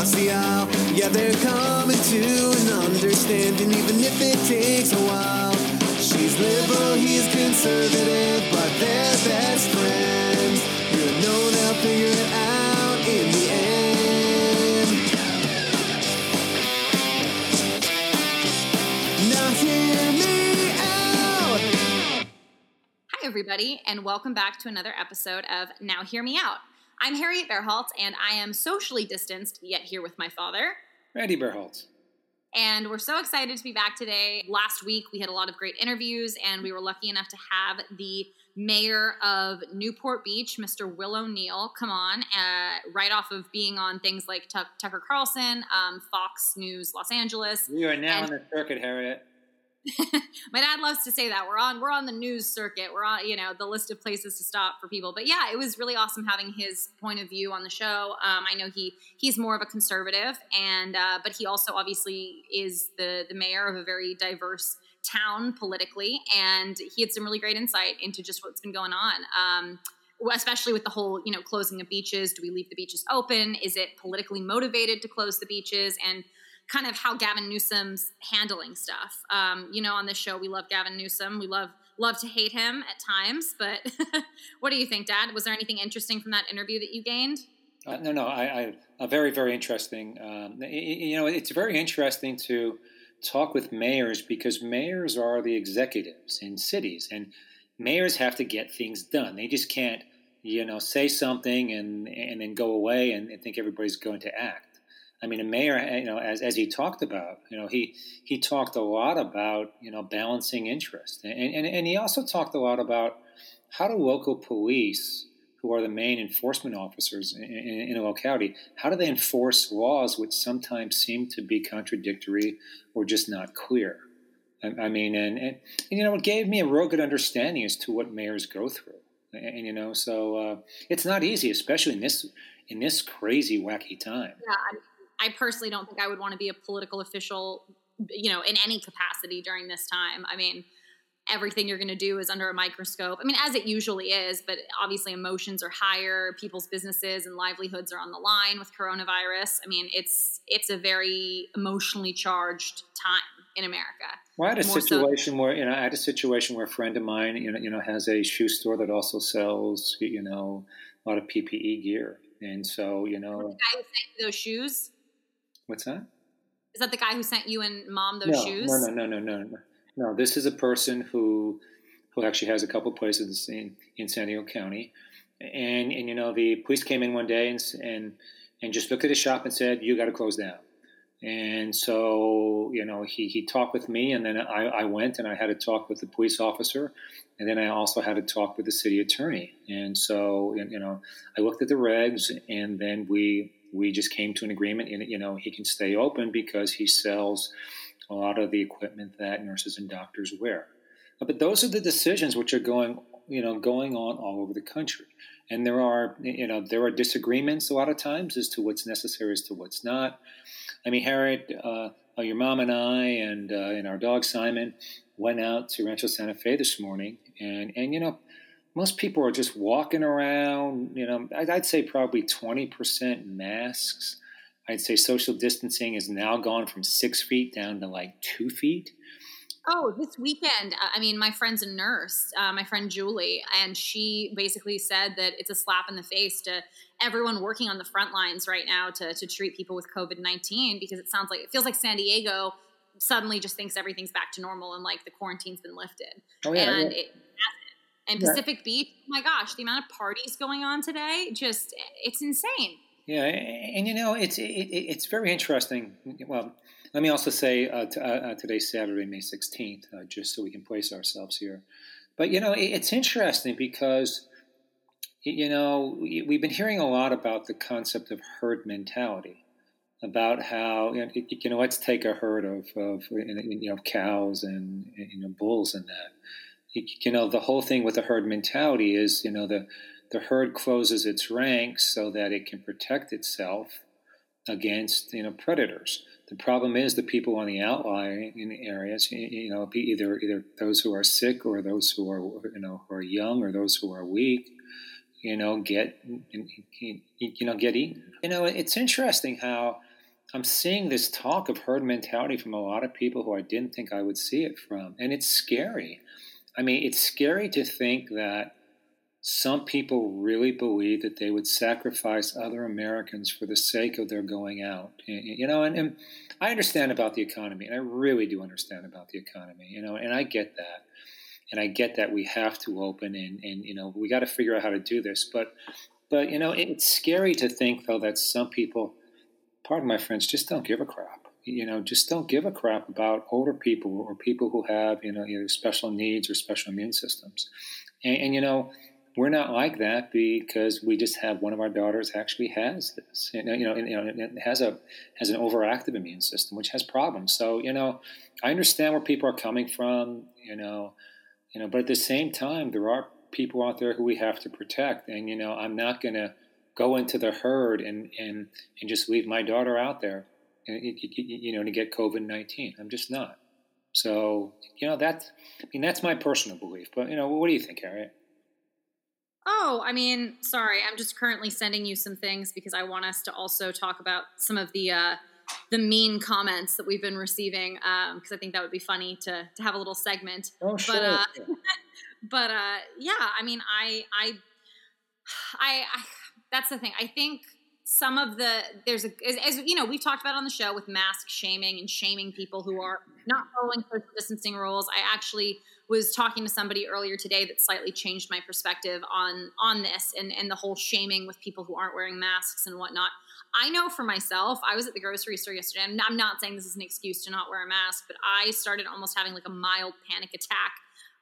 across the aisle. Yeah, they're coming to an understanding, even if it takes a while. She's liberal, he's conservative, but they're best friends. You know they'll figure it out in the end. Now hear me out. Hi, everybody, and welcome back to another episode of Now Hear Me Out. I'm Harriet Bearhalt, and I am socially distanced, yet here with my father. Randy Berholtz. And we're so excited to be back today. Last week, we had a lot of great interviews, and we were lucky enough to have the mayor of Newport Beach, Mr. Will O'Neill, come on, uh, right off of being on things like Tuck Tucker Carlson, um, Fox News Los Angeles. We are now And- on the circuit, Harriet. My dad loves to say that we're on we're on the news circuit. We're on you know the list of places to stop for people. But yeah, it was really awesome having his point of view on the show. Um, I know he he's more of a conservative, and uh, but he also obviously is the the mayor of a very diverse town politically, and he had some really great insight into just what's been going on. Um, especially with the whole you know closing of beaches do we leave the beaches open is it politically motivated to close the beaches and kind of how Gavin Newsom's handling stuff. Um, you know, on this show, we love Gavin Newsom. We love love to hate him at times. But what do you think, Dad? Was there anything interesting from that interview that you gained? Uh, no, no, I, I very, very interesting. Um, you know, it's very interesting to talk with mayors because mayors are the executives in cities, and mayors have to get things done. They just can't, you know, say something and and then go away and, and think everybody's going to act. I mean, a mayor, you know, as, as he talked about, you know, he he talked a lot about you know balancing interest, and and, and he also talked a lot about how do local police who are the main enforcement officers in, in, in a locality, how do they enforce laws which sometimes seem to be contradictory or just not clear? I, I mean, and, and, and, you know, it gave me a real good understanding as to what mayors go through. And, and, you know, so uh, it's not easy, especially in this in this crazy, wacky time. Yeah, I, personally don't think I would want to be a political official, you know, in any capacity during this time. I mean, everything you're going to do is under a microscope. I mean, as it usually is, but obviously emotions are higher. People's businesses and livelihoods are on the line with coronavirus. I mean, it's it's a very emotionally charged time in America. Well, I had a More so- situation where you know I had a situation where a friend of mine, you know, you know, has a shoe store that also sells, you know, a lot of PPE gear, and so you The know, guy who sent those shoes what's that? is that the guy who sent you and mom those no, shoes? No, no, no, no, no, no. No, this is a person who who actually has a couple places in, in San Diego County, and and you know the police came in one day and and and just looked at his shop and said you got to close down. And so you know he he talked with me, and then I, I went and I had a talk with the police officer, and then I also had a talk with the city attorney. And so you know I looked at the regs, and then we we just came to an agreement. And you know he can stay open because he sells a lot of the equipment that nurses and doctors wear. Uh, But those are the decisions which are going, you know, going on all over the country. And there are, you know, there are disagreements a lot of times as to what's necessary as to what's not. I mean, Harriet, uh, uh, your mom and I, and uh, and our dog Simon went out to Rancho Santa Fe this morning, and and you know, most people are just walking around. You know, I'd, I'd say probably twenty percent masks. I'd say social distancing has now gone from six feet down to like two feet. Oh, this weekend, I mean, my friend's a nurse, uh, my friend Julie, and she basically said that it's a slap in the face to everyone working on the front lines right now to, to treat people with COVID 19 because it sounds like it feels like San Diego suddenly just thinks everything's back to normal and like the quarantine's been lifted. Oh yeah, and yeah. it. And. Pacific Beach, oh my gosh, the amount of parties going on today, just it's insane. Yeah, and you know it's it, it- it's very interesting. Well, let me also say uh, t- uh, uh, today's Saturday, May sixteenth, uh, just so we can place ourselves here. But you know, it, it's interesting because you know we- we've been hearing a lot about the concept of herd mentality, about how you know, you know let's take a herd of of you know cows and you know bulls and that. You know the whole thing with the herd mentality is you know the the herd closes its ranks so that it can protect itself against you know predators. The problem is the people on the outlying areas, you- know, either either those who are sick or those who are you know who are young or those who are weak, you know, get you know get eaten. You know, it's interesting how I'm seeing this talk of herd mentality from a lot of people who I didn't think I would see it from. And it's scary. I mean, it's scary to think that some people really believe that they would sacrifice other Americans for the sake of their going out. You know, and, and I understand about the economy, and I really do understand about the economy, you know, and I get that. And I get that we have to open and, and you know, we got to figure out how to do this. But, but, you know, it's scary to think, though, that some people, pardon my friends, just don't give a crap. You know, just don't give a crap about older people or people who have, you know, either special needs or special immune systems. And, and you know, we're not like that because we just have one of our daughters actually has this, you know, you know, and, you know, it has a has an overactive immune system, which has problems. So, you know, I understand where people are coming from, you know, you know, but at the same time, there are people out there who we have to protect, and you know, I'm not going to go into the herd and and and just leave my daughter out there, you know, to get COVID nineteen. I'm just not. So, you know, that's I mean, that's my personal belief. But you know, what do you think, Harriet? Oh, I mean, sorry, I'm just currently sending you some things because I want us to also talk about some of the uh, the mean comments that we've been receiving because um, I think that would be funny to to have a little segment. Oh, sure. But, uh, but uh, yeah, I mean, I, I, I, I, that's the thing. I think some of the there's a as, as, you know we've talked about on the show with mask shaming and shaming people who are not following social distancing rules. I actually was talking to somebody earlier today that slightly changed my perspective on on this and and the whole shaming with people who aren't wearing masks and whatnot. I know for myself, I was at the grocery store yesterday. I'm I'm not saying this is an excuse to not wear a mask, but I started almost having like a mild panic attack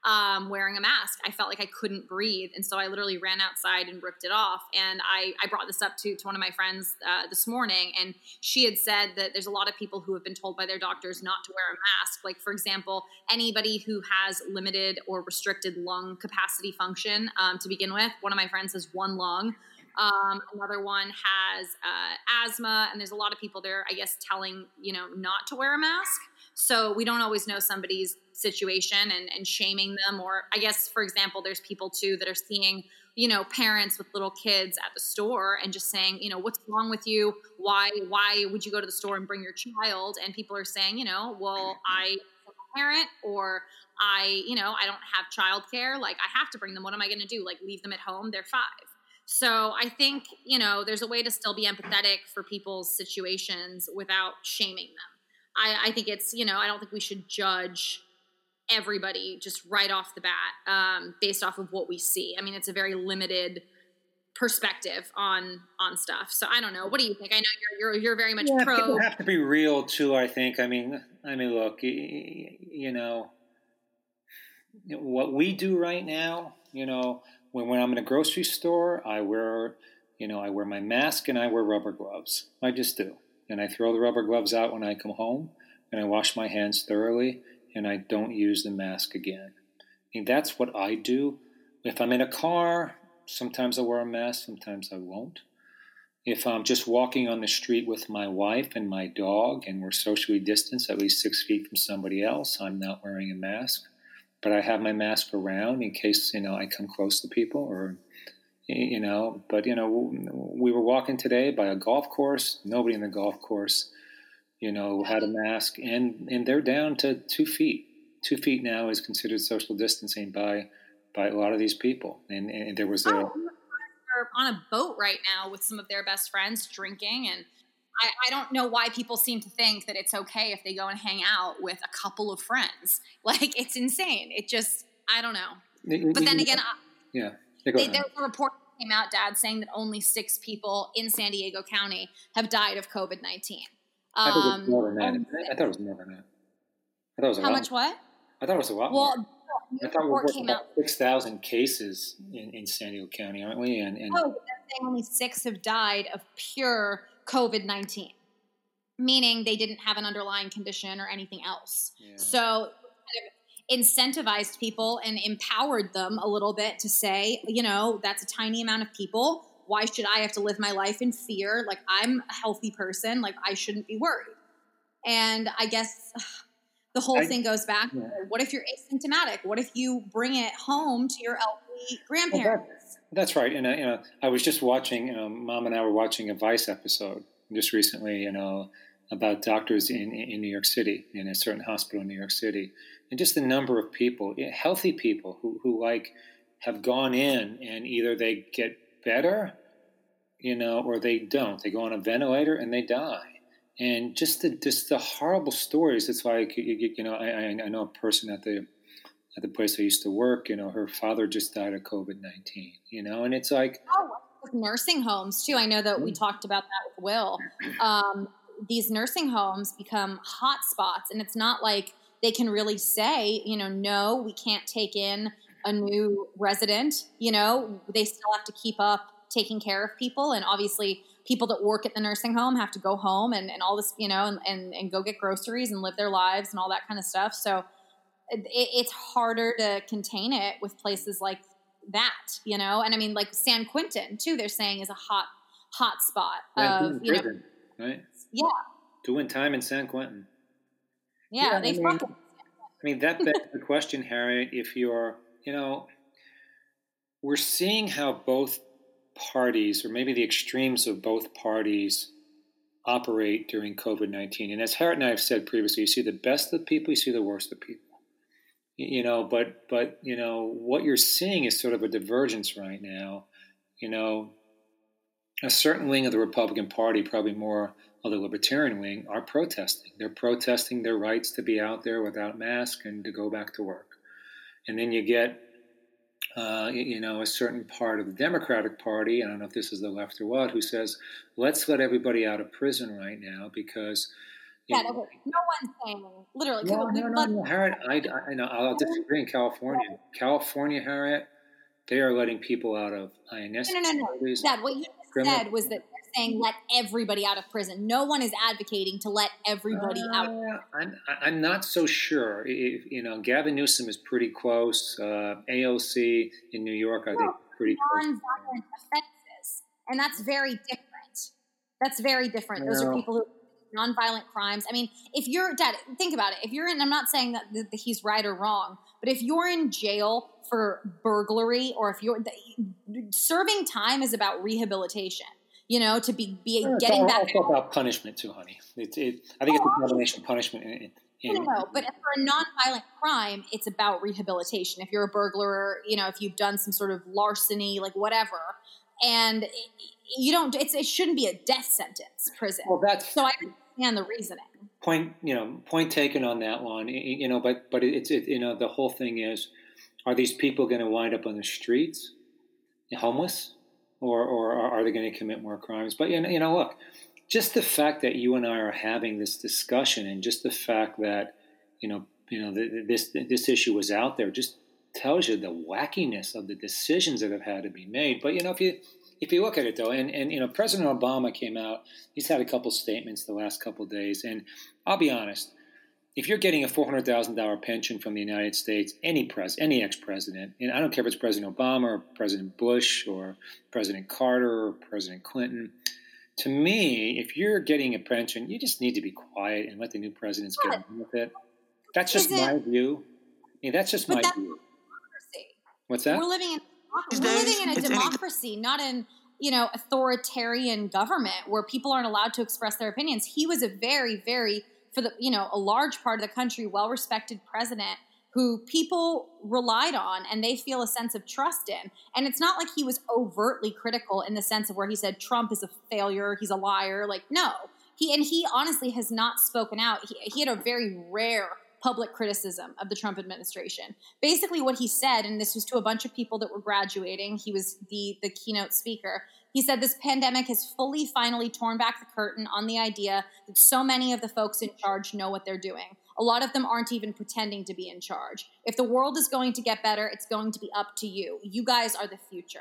um, wearing a mask. I felt like I couldn't breathe. And so I literally ran outside and ripped it off. And I, I brought this up to, to one of my friends uh, this morning. And she had said that there's a lot of people who have been told by their doctors not to wear a mask. Like, for example, anybody who has limited or restricted lung capacity function um, to begin with. One of my friends has one lung. Um, another one has uh, asthma, and there's a lot of people there, I guess, telling you know not to wear a mask. So we don't always know somebody's situation and, and shaming them. Or I guess, for example, there's people too that are seeing, you know, parents with little kids at the store and just saying, you know, what's wrong with you? Why why would you go to the store and bring your child? And people are saying, you know, well, mm-hmm. I parent or I, you know, I don't have childcare. Like I have to bring them. What am I going to do? Like leave them at home? They're five. So I think, you know, there's a way to still be empathetic for people's situations without shaming them. I, I think it's, you know, I don't think we should judge everybody just right off the bat um, based off of what we see. I mean, it's a very limited perspective on on stuff. So I don't know. What do you think? I know you're you're, you're very much yeah, pro. People have to be real too. I think. I mean, I mean, look, you know, what we do right now. You know, when when I'm in a grocery store, I wear, you know, I wear my mask and I wear rubber gloves. I just do and I throw the rubber gloves out when I come home, and I wash my hands thoroughly, and I don't use the mask again. I mean, that's what I do. If I'm in a car, sometimes I wear a mask, sometimes I won't. If I'm just walking on the street with my wife and my dog, and we're socially distanced at least six feet from somebody else, I'm not wearing a mask. But I have my mask around in case you know I come close to people or you know. But you know, we were walking today by a golf course. Nobody in the golf course, you know, had a mask, and and they're down to two feet. Two feet now is considered social distancing by by a lot of these people. And, and there was a oh, on a boat right now with some of their best friends drinking and. I, I, don't know why people seem to think that it's okay if they go and hang out with a couple of friends. Like it's insane. It just I don't know. But then again, yeah, they, there was a report came out, Dad, saying that only six people in San Diego County have died of COVID nineteen. Um, I thought it was more than that. I thought it was more than that. I thought it was a how lot. much? What? I thought it was a lot well, more. I thought we were about out. six thousand cases in, in San Diego County, aren't we? And, and oh, they're saying only six have died of pure COVID nineteen, meaning they didn't have an underlying condition or anything else. Yeah. So incentivized people and empowered them a little bit to say, you know, that's a tiny amount of people. Why should I have to live my life in fear? Like, I'm a healthy person. Like, I shouldn't be worried. And I guess ugh, the whole I, thing goes back yeah. what if you're asymptomatic? What if you bring it home to your elderly grandparents? Well, that, that's right. And, you know, I was just watching, you know, mom and I were watching a Vice episode just recently, you know, about doctors in, in New York City, in a certain hospital in New York City, and just the number of people, healthy people who, who like have gone in and either they get better, you know, or they don't. They go on a ventilator and they die. And just the just the horrible stories. That's why you, you know I, I know a person at the at the place I used to work. You know, her father just died of COVID nineteen. You know, and it's like oh, nursing homes too. I know that we mm. talked about that with Will. Um, these nursing homes become hot spots, and it's not like they can really say, you know, no, we can't take in a new resident. You know, they still have to keep up taking care of people, and obviously, people that work at the nursing home have to go home and, and all this, you know, and, and, and go get groceries and live their lives and all that kind of stuff. So it, it's harder to contain it with places like that, you know. And I mean, like San Quentin too. They're saying is a hot hot spot of you know, right? Yeah, doing time in San Quentin. Yeah, yeah they. I mean, I mean that begs the question, Harriet. If you're, you know, we're seeing how both parties, or maybe the extremes of both parties, operate during COVID nineteen. And as Harriet and I have said previously, you see the best of people, you see the worst of people you know but but you know what you're seeing is sort of a divergence right now you know a certain wing of the republican party probably more of the libertarian wing are protesting they're protesting their rights to be out there without masks and to go back to work and then you get uh, you know, a certain part of the Democratic Party, I don't know if this is the left or what, who says, let's let everybody out of prison right now because yeah, no, no one's saying literally. No, no, no, no, Harriet. I, I know. I'll disagree in California. California, Harriet, they are letting people out of INS. No, no, no, no. Dad, what you criminal. said was that they're saying let everybody out of prison. No one is advocating to let everybody uh, out. I'm, I'm not so sure. If, you know, Gavin Newsom is pretty close. Uh, AOC in New York, I think, pretty close. offenses, and that's very different. That's very different. Those are people who nonviolent crimes. I mean, if you're dad, think about it. If you're in, I'm not saying that, that he's right or wrong, but if you're in jail for burglary or if you're serving time is about rehabilitation. You know, to be, be getting it's back. It's about punishment too, honey. It, it, I think oh, it's a combination of punishment and, no, no, but for a nonviolent crime, it's about rehabilitation. If you're a burglar, you know, if you've done some sort of larceny, like whatever, and you don't. It's it shouldn't be a death sentence, prison. Well, that's so I understand the reasoning. Point, you know, point taken on that one. You know, but but it's it, you know the whole thing is, are these people going to wind up on the streets, homeless, or or are they going to commit more crimes? But you know, you know, look, just the fact that you and I are having this discussion, and just the fact that you know, you know, this this issue was out there, just tells you the wackiness of the decisions that have had to be made. But you know, if you if you look at it though, and, and you know, President Obama came out, he's had a couple statements the last couple days, and I'll be honest, if you're getting a four hundred thousand dollar pension from the United States, any pres any ex president, and I don't care if it's President Obama or President Bush or President Carter or President Clinton, to me, if you're getting a pension, you just need to be quiet and let the new presidents get on with it. That's just my view. I mean, that's just my view. What's that? We're living in we're living in a democracy, any- not in you know authoritarian government where people aren't allowed to express their opinions. He was a very, very for the you know a large part of the country well respected president who people relied on and they feel a sense of trust in. And it's not like he was overtly critical in the sense of where he said Trump is a failure, he's a liar. Like no, he and he honestly has not spoken out. He, he had a very rare public criticism of the Trump administration. Basically, what he said, and this was to a bunch of people that were graduating, he was the, the keynote speaker. He said this pandemic has fully, finally torn back the curtain on the idea that so many of the folks in charge know what they're doing. A lot of them aren't even pretending to be in charge. If the world is going to get better, it's going to be up to you. You guys are the future.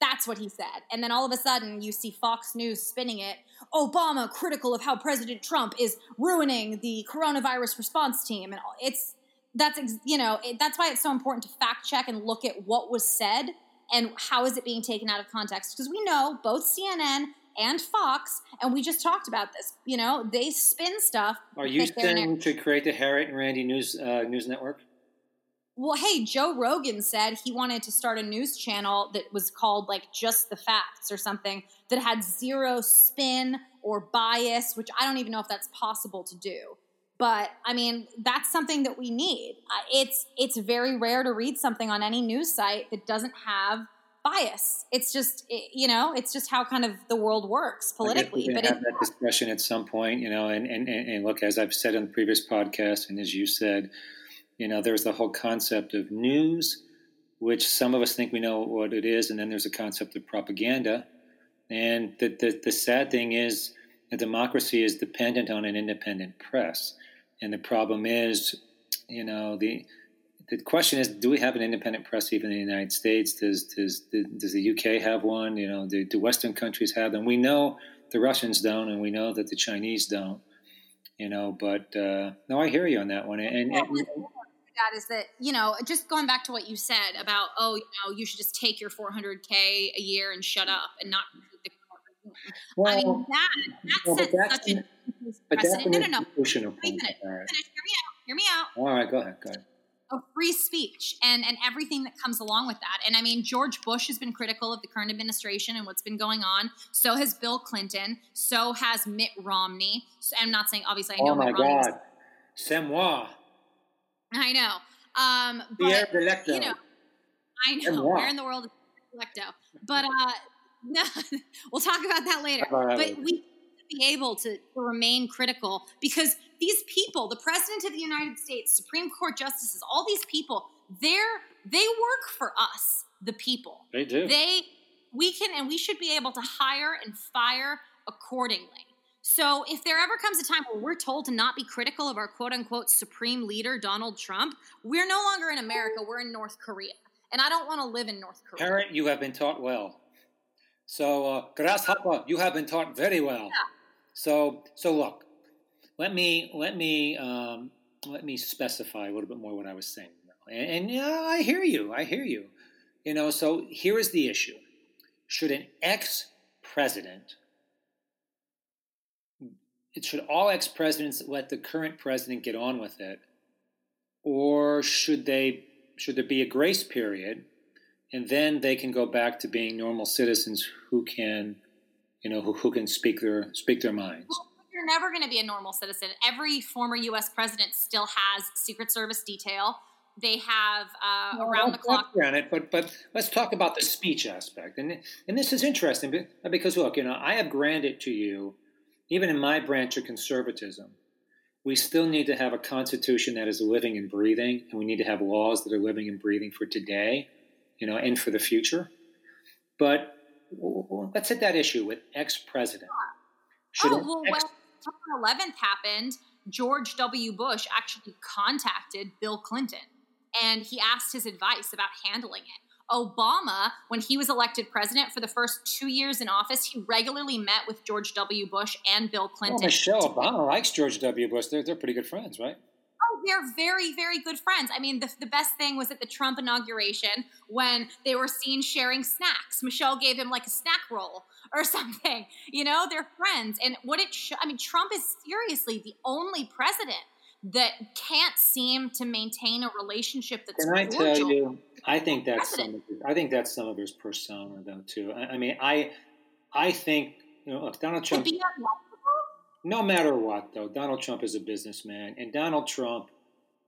That's what he said. And then all of a sudden, you see Fox News spinning it. Obama critical of how President Trump is ruining the coronavirus response team, and it's that's you know it, that's why it's so important to fact check and look at what was said and how is it being taken out of context because we know both CNN and Fox, and we just talked about this. You know, they spin stuff. Are you saying to create the Harriet and Randy News uh, News Network? Well, hey, Joe Rogan said he wanted to start a news channel that was called like Just the Facts or something that had zero spin or bias, which I don't even know if that's possible to do. But I mean, that's something that we need. Uh, it's it's very rare to read something on any news site that doesn't have bias. It's just it, you know, it's just how kind of the world works politically. but have it, that discussion at some point, you know, and, and and look, as I've said on the previous podcast, and as you said you know, there's the whole concept of news, which some of us think we know what it is, and then there's a concept of propaganda. And the, the, the sad thing is, a democracy is dependent on an independent press. And the problem is, you know, the the question is, do we have an independent press even in the United States? Does does does the UK have one? You know, do, do Western countries have them? We know the Russians don't, and we know that the Chinese don't. You know, but uh, no, I hear you on that one. And, and, that is that you know just going back to what you said about oh you know you should just take your 400k a year and shut up and not well, I mean that that well, sets such an precedent. No, no, no. Wait a minute. Finish. Hear me out. Hear me out. All right, go ahead. Go ahead. Of free speech and and everything that comes along with that. And I mean, George Bush has been critical of the current administration and what's been going on. So has Bill Clinton. So has Mitt Romney. So I'm not saying obviously I know. Oh my Mitt God, c'est moi. I know. Um, but, you know, I know. Where in the world is Delecto? But uh, no, we'll talk about that later. But we be able to, to remain critical because these people, the president of the United States, Supreme Court justices, all these people, they're they work for us, the people. They do. They we can and we should be able to hire and fire accordingly. So if there ever comes a time where we're told to not be critical of our quote unquote supreme leader, Donald Trump, we're no longer in America, we're in North Korea. And I don't want to live in North Korea. Parent, you have been taught well. So, uh, grasshopper, you have been taught very well. Yeah. So, so look, let me let me um, let me specify a little bit more what I was saying. And, and I hear you. I hear you. You know, so here is the issue: Should an ex-president it should all ex presidents let the current president get on with it, or should they should there be a grace period, and then they can go back to being normal citizens who can, you know, who, who can speak their speak their minds. Well, you're never going to be a normal citizen. Every former U.S. president still has Secret Service detail. They have uh, around the clock. Granted, but but let's talk about the speech aspect, and and this is interesting because look, you know, I have granted to you even in my branch of conservatism, we still need to have a constitution that is living and breathing, and we need to have laws that are living and breathing for today, you know, and for the future. But let's hit that issue with ex-president. Oh, Should oh well, ex- when 11th happened, George W. Bush actually contacted Bill Clinton, and he asked his advice about handling it. Obama, when he was elected president for the first two years in office, he regularly met with George W. Bush and Bill Clinton. Well, Michelle Obama likes George W. Bush. They're, they're pretty good friends, right? They're very, very good friends. I mean, the, the best thing was at the Trump inauguration when they were seen sharing snacks. Michelle gave him like a snack roll or something. You know, they're friends. And what it, sh- I mean, Trump is seriously the only president that can't seem to maintain a relationship that's. Can I tell you? I think that's some. Of his, I think that's some of his persona, though. Too. I, I mean, I, I think you know, Donald Trump. No matter what, though, Donald Trump is a businessman, and Donald Trump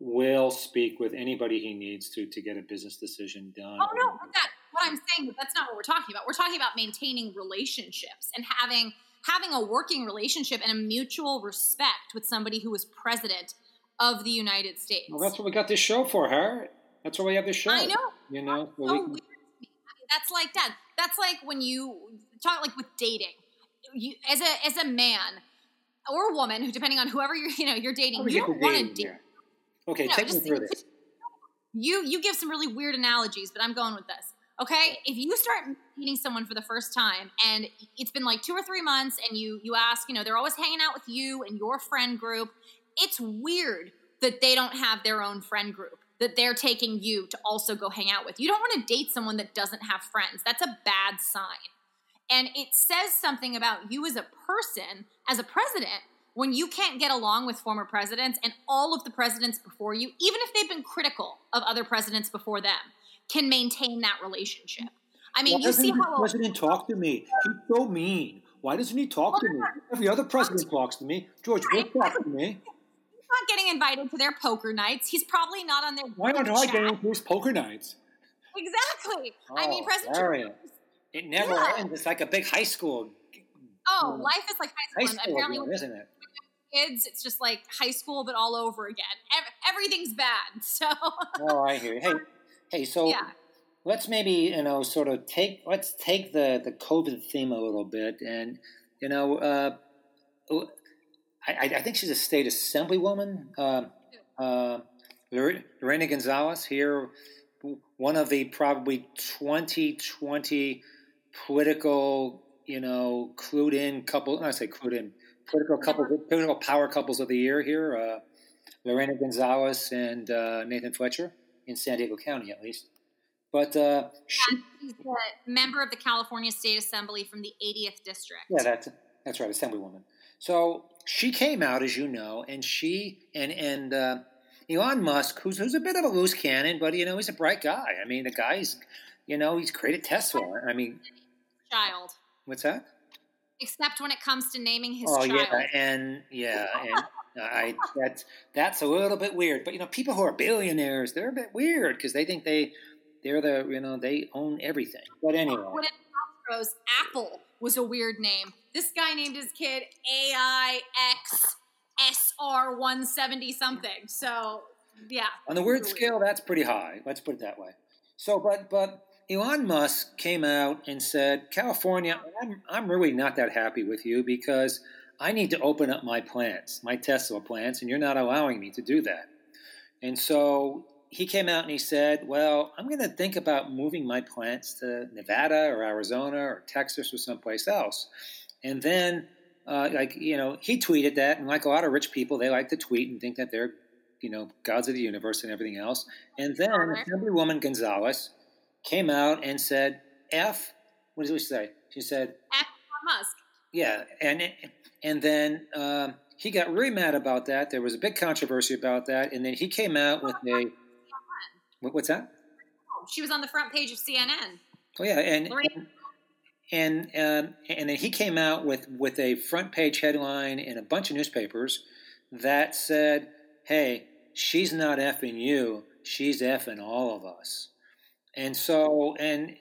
will speak with anybody he needs to to get a business decision done. Oh no, that, what I'm saying, but that's not what we're talking about. We're talking about maintaining relationships and having having a working relationship and a mutual respect with somebody who is president of the United States. Well, that's what we got this show for, her. That's why we have this show. I know. You know, so can... weird. that's like that. That's like when you talk like with dating. You as a as a man or a woman, who depending on whoever you're you know you're dating, you don't want to date. Here. Okay, no, take just, me through this. You you give some really weird analogies, but I'm going with this. Okay, if you start meeting someone for the first time and it's been like two or three months, and you you ask, you know, they're always hanging out with you and your friend group, it's weird that they don't have their own friend group that they're taking you to also go hang out with. You don't want to date someone that doesn't have friends. That's a bad sign. And it says something about you as a person, as a president, when you can't get along with former presidents and all of the presidents before you, even if they've been critical of other presidents before them, can maintain that relationship. I mean, Why you see the how president talk to me? He's so mean. Why doesn't he talk to me? Every other president talks to me. George Bush talks to me. he's not getting invited to their poker nights. He's probably not on their Why don't I chat. get into his poker nights? Exactly. I mean, Oh, President It never Yeah. ends. It's like a big high school, Oh, Mm. life is like high high school. and school apparently, again, isn't it? kids, it's just like high school, but all over again. Everything's bad. So, Oh, I hear you. Hey, hey. So yeah. let's maybe you know sort of take let's take the the COVID theme a little bit, and you know, uh, I, I I think she's a state assemblywoman, uh, uh, Lorena Gonzalez here, one of the probably 2020 political, you know, clued in couple. I say clued in political couple, political power couples of the year here. Uh, Lorena Gonzalez and uh, Nathan Fletcher in San Diego County, at least. But uh, she, He's a member of the California State Assembly from the 80th District. yeah, that's that's right, Assemblywoman. So she came out, as you know, and she and and uh, Elon Musk, who's who's a bit of a loose cannon, but you know he's a bright guy. I mean, the guy's, you know, he's created Tesla. I mean, Child. What's that? Except when it comes to naming his oh child. yeah, and yeah, and I that's that's a little bit weird. But you know, people who are billionaires, they're a bit weird because they think they they're the you know they own everything. But anyway, When Astros, Apple was a weird name. This guy named his kid AIX SR170 something. So, yeah. on the word Weird. scale, that's pretty high. Let's put it that way. So, but but Elon Musk came out and said, California, I'm I'm really not that happy with you because I need to open up my plants, my Tesla plants, and you're not allowing me to do that. And so he came out and he said, Well, I'm going to think about moving my plants to Nevada or Arizona or Texas or someplace else. And then, uh, like, you know, he tweeted that. And like a lot of rich people, they like to tweet and think that they're, you know, gods of the universe and everything else. And then. Assemblywoman Gonzalez came out and said, F, what did she say? She said, F, Elon Musk. yeah, and and then um, he got really mad about that. There was a big controversy about that, and then he came out with a what- what's that? She was on the front page of CNN. Oh yeah, and Lorraine. and and, um, and then he came out with with a front page headline in a bunch of newspapers that said, "Hey, she's not effing you, she's effing all of us." And so and.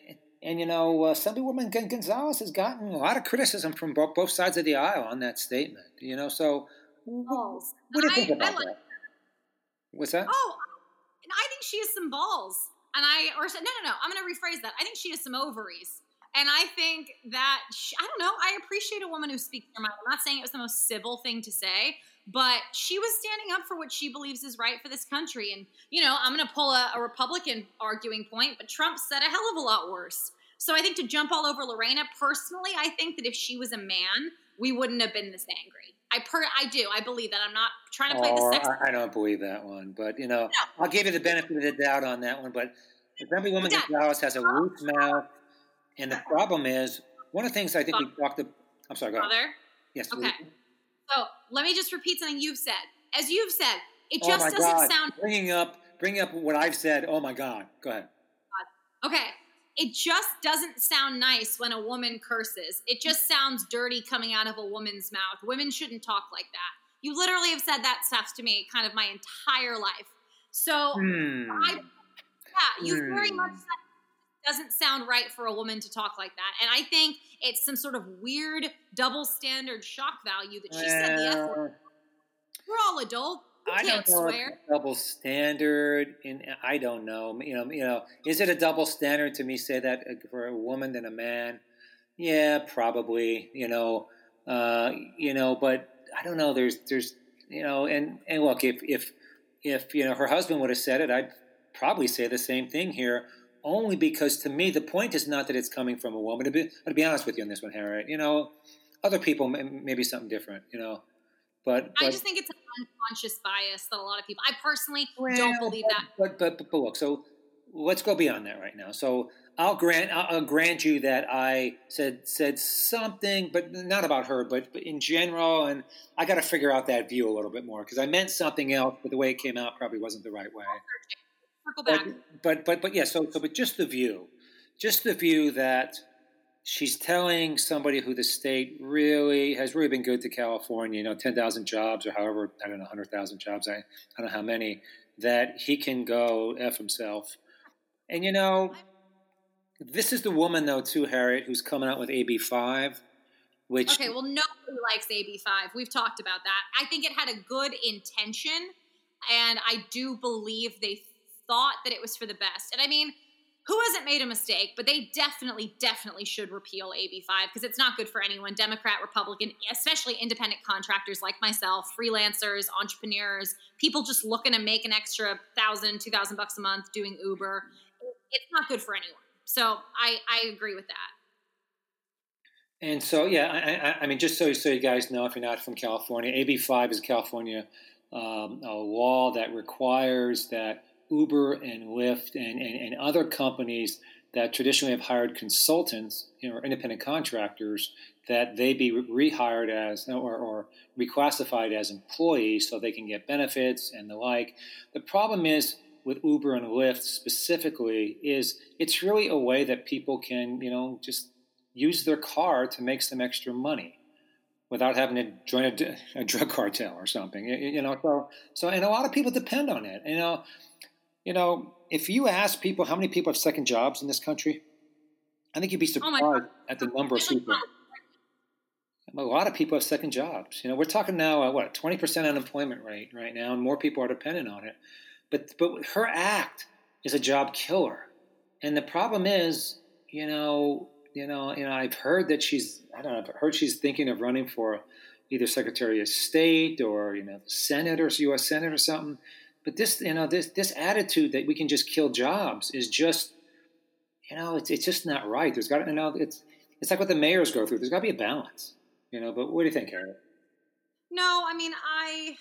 And you know, uh, Assemblywoman Gon- Gonzalez has gotten a lot of criticism from both, both sides of the aisle on that statement. You know, so Balls. What do you think I about like- that? What's that? Oh, and I think she has some balls. And I, or no, no, no, I'm going to rephrase that. I think she has some ovaries. And I think that, she, I don't know, I appreciate a woman who speaks her mind. I'm not saying it was the most civil thing to say, but she was standing up for what she believes is right for this country. And, you know, I'm going to pull a, a Republican arguing point, but Trump said a hell of a lot worse. So I think to jump all over Lorena, personally, I think that if she was a man, we wouldn't have been this angry. I per, I do. I believe that. I'm not trying to play Oh, the sex. I, I don't believe that one, but you know, I'll give you the benefit of the doubt on that one. But Assemblywoman Yeah. Gonzalez has a loose mouth, and the problem is one of the things I think we talked. To, I'm sorry, go ahead. Yes. Okay. So let me just repeat something you've said. As you've said, it Oh just doesn't God! sound Bringing up, bringing up what I've said. Oh my God! Go ahead. okay. It just doesn't sound nice when a woman curses. It just sounds dirty coming out of a woman's mouth. Women shouldn't talk like that. You literally have said that stuff to me kind of my entire life. So Hmm. I, yeah, you very Hmm. much said it doesn't sound right for a woman to talk like that. And I think it's some sort of weird double standard shock value that she said the F word. We're all adult. You I can't don't know if swear. double standard. In I don't know. You know, you know, is it a double standard to me say that for a woman than a man? Yeah, probably. You know, uh, you know, but I don't know. There's, there's, you know, and and look, if if if you know her husband would have said it, I'd probably say the same thing here. Only because to me, the point is not that it's coming from a woman. To be, to be honest with you on this one, Harriet, you know, other people may, maybe something different. You know, but, but I just think it's an unconscious bias that a lot of people. I personally Well, don't believe that. But, but but but look, so let's go beyond that right now. So I'll grant I'll grant you that I said said something, but not about her, but, but in general. And I got to figure out that view a little bit more because I meant something else, but the way it came out probably wasn't the right way. Circle back. But but but, but yeah. So so but just the view, just the view that she's telling somebody who the state really has really been good to California. You know, ten thousand jobs or however I don't know, hundred thousand jobs. I I don't know how many that he can go f himself. And you know this is the woman, though, too, Harriet, who's coming out with AB5, which. Okay, well, nobody likes AB5. We've talked about that. I think it had a good intention, and I do believe they thought that it was for the best. And I mean, who hasn't made a mistake? But they definitely, definitely should repeal AB5 because it's not good for anyone Democrat, Republican, especially independent contractors like myself, freelancers, entrepreneurs, people just looking to make an extra thousand, two thousand bucks a month doing Uber. It's not good for anyone. So I, I agree with that. And so, yeah, I, I, mean, just so, so you guys know, if you're not from California, AB5 is California um, a law that requires that Uber and Lyft and, and, and other companies that traditionally have hired consultants you know, or independent contractors that they be rehired as or, or, reclassified as employees so they can get benefits and the like. The problem is with Uber and Lyft specifically is it's really a way that people can, you know, just use their car to make some extra money without having to join a, a drug cartel or something. You, you, know, so so and a lot of people depend on it. You know, you know, if you ask people how many people have second jobs in this country, I think you'd be oh surprised oh at the number of people. A lot of people have second jobs. You know, we're talking now, uh, what, 20% unemployment rate right now, and more people are dependent on it. But but her act is a job killer, and the problem is, you know, you know, you know, I've heard that she's I don't know, I've heard she's thinking of running for either Secretary of State or you know, Senate or U.S. Senate or something. But this, you know, this this attitude that we can just kill jobs is just, you know, it's it's just not right. There's got to, you know, it's it's like what the mayors go through. There's got to be a balance, you know. But what do you think, Harriet? No, I mean, I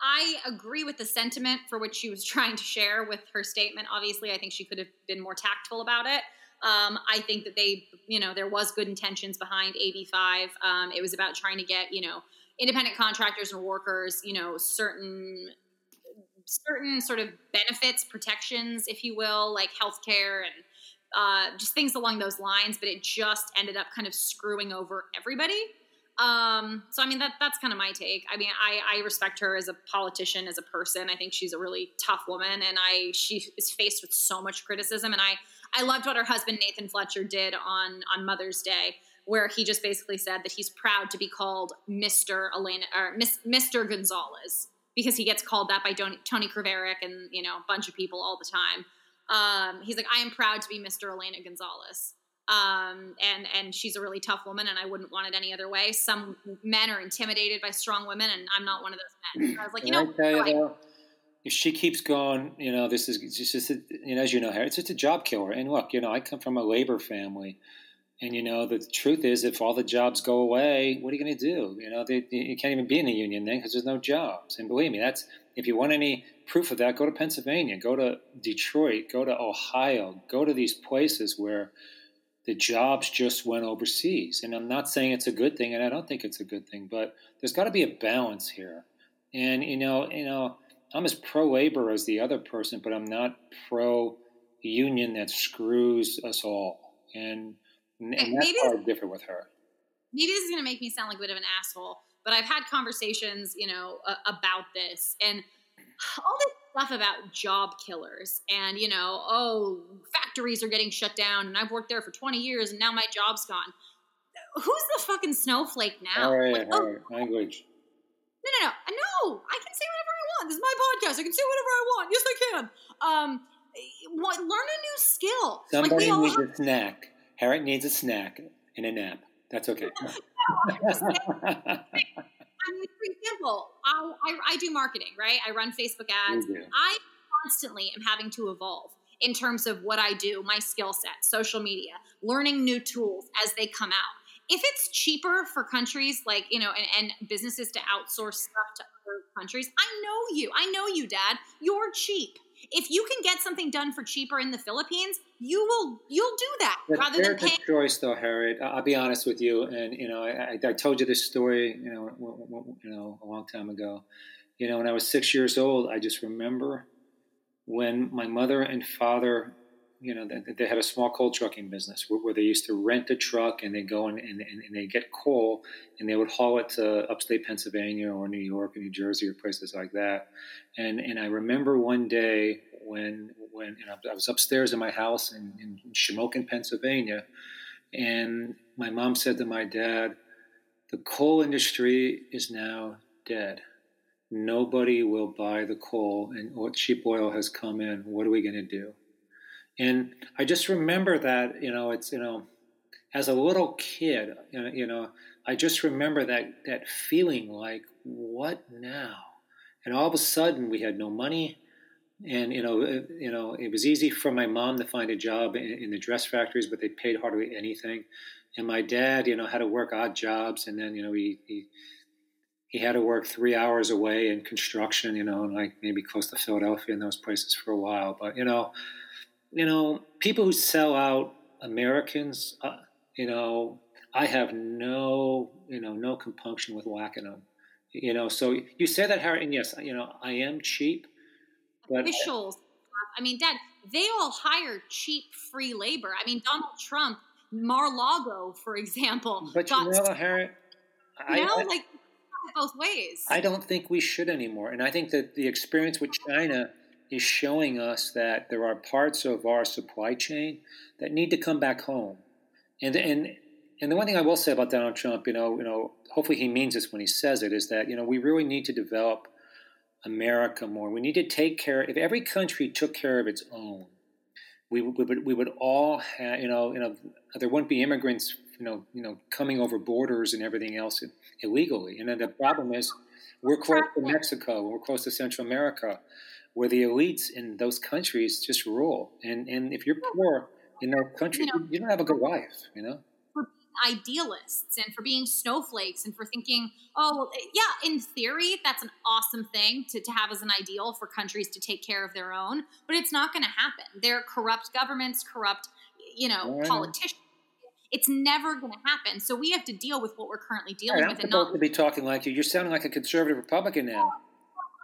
I agree with the sentiment for which she was trying to share with her statement. Obviously, I think she could have been more tactful about it. Um, I think that they, you know, there was good intentions behind AB5. Um, it was about trying to get, you know, independent contractors and workers, you know, certain certain sort of benefits, protections, if you will, like healthcare and uh, just things along those lines. But it just ended up kind of screwing over everybody. Um, so I mean that that's kind of my take. I mean, I, I respect her as a politician, as a person. I think she's a really tough woman, and I she is faced with so much criticism. And I I loved what her husband Nathan Fletcher did on on Mother's Day, where he just basically said that he's proud to be called Mister Lorena or Mister Gonzalez because he gets called that by Tony, Tony Krvaric and you know a bunch of people all the time. Um, he's like, I am proud to be Mr. Lorena Gonzalez. Um, and and she's a really tough woman, and I wouldn't want it any other way. Some men are intimidated by strong women, and I'm not one of those men. I was like, you know, you though, if she keeps going, you know, this is just, a, you know, as you know, Harry, it's just a job killer. And look, you know, I come from a labor family, and you know, the truth is, if all the jobs go away, what are you going to do? You know, they, you can't even be in a union then because there's no jobs. And believe me, that's if you want any proof of that, go to Pennsylvania, go to Detroit, go to Ohio, go to these places where the jobs just went overseas. And I'm not saying it's a good thing, and I don't think it's a good thing, but there's got to be a balance here. And you know, you know, I'm as pro labor as the other person, but I'm not pro union that screws us all. And, and that's maybe, how I differ with her. Maybe this is going to make me sound like a bit of an asshole, but I've had conversations, you know, uh, about this, and all this stuff about job killers and you know oh factories are getting shut down and i've worked there for 20 years and now my job's gone. Who's the fucking snowflake now? All right, like, all oh, language. No no no no i can say whatever i want this is my podcast i can say whatever i want yes i can. Um what, learn a new skill. Somebody like needs have- a snack harriet needs a snack and a nap that's okay I mean, for example, I, I, I do marketing, right? I run Facebook ads. I constantly am having to evolve in terms of what I do, my skill set, social media, learning new tools as they come out. If it's cheaper for countries like, you know, and, and businesses to outsource stuff to other countries, I know you. I know you, Dad. You're cheap. If you can get something done for cheaper in the Philippines, you will you'll do that But rather than paying. choice, though, Harriet. I'll be honest with you, and you know, I, I- I told you this story, you know, w- w- you know, a long time ago. You know, when I was six years old, I just remember when my mother and father, you know, they, they had a small coal trucking business where, where they used to rent a truck and they go and, and, and they get coal and they would haul it to upstate Pennsylvania or New York or New Jersey or places like that. And and I remember one day when when you know, I was upstairs in my house in, in Shamokin, Pennsylvania, and my mom said to my dad, "The coal industry is now dead." nobody will buy the coal and cheap oil has come in what are we going to do and i just remember that you know it's you know as a little kid you know, i just remember that that feeling like what now and all of a sudden we had no money and you know it, you know it was easy for my mom to find a job in, in the dress factories but they paid hardly anything and my dad you know had to work odd jobs and then you know he, he he had to work three hours away in construction, you know, and like maybe close to Philadelphia and those places for a while. But you know, you know, people who sell out Americans, uh, you know, I have no, you know, no compunction with whacking them. You know, so you say that, Harry, and yes, you know, I am cheap, but officials. I mean, Dad, they all hire cheap free labor. I mean, Donald Trump, Mar-Lago, for example, but you know, Harry, you know, I, like both ways. I don't think we should anymore. And I think that the experience with China is showing us that there are parts of our supply chain that need to come back home. And and and the one thing I will say about Donald Trump, you know, you know, hopefully he means this when he says it, is that you know we really need to develop America more. We need to take care. If every country took care of its own, we, we would we would all have you know you know there wouldn't be immigrants you know you know coming over borders and everything else illegally. And then the problem is we're close to Mexico, we're close to Central America, where the elites in those countries just rule. And and if you're poor in those country, You know- you don't have a good life. You know. for being idealists and for being snowflakes and for thinking, oh, well, yeah, in theory, that's an awesome thing to, to have as an ideal for countries to take care of their own, but it's not going to happen. They're corrupt governments, corrupt, you know, know. politicians. It's never going to happen. So we have to deal with what we're currently dealing I'm with and supposed not to be talking like you. You're sounding like a conservative Republican now.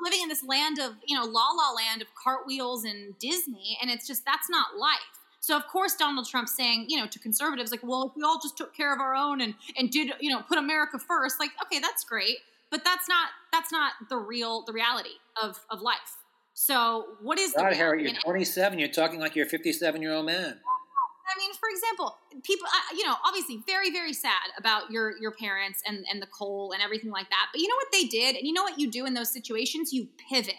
Living in this land of you know la la land of cartwheels and disney and it's just that's not life so of course donald Trump saying you know to conservatives like well if we all just took care of our own and and did you know put america first like okay that's great but that's not that's not the real the reality of of life so what is the God, reality? Harry, you're 27. You're talking like you're a 57 year old man. I mean, for example, people, uh, you know, obviously very, very sad about your your parents and and the coal and everything like that. But you know what they did, and you know what you do in those situations? You pivot.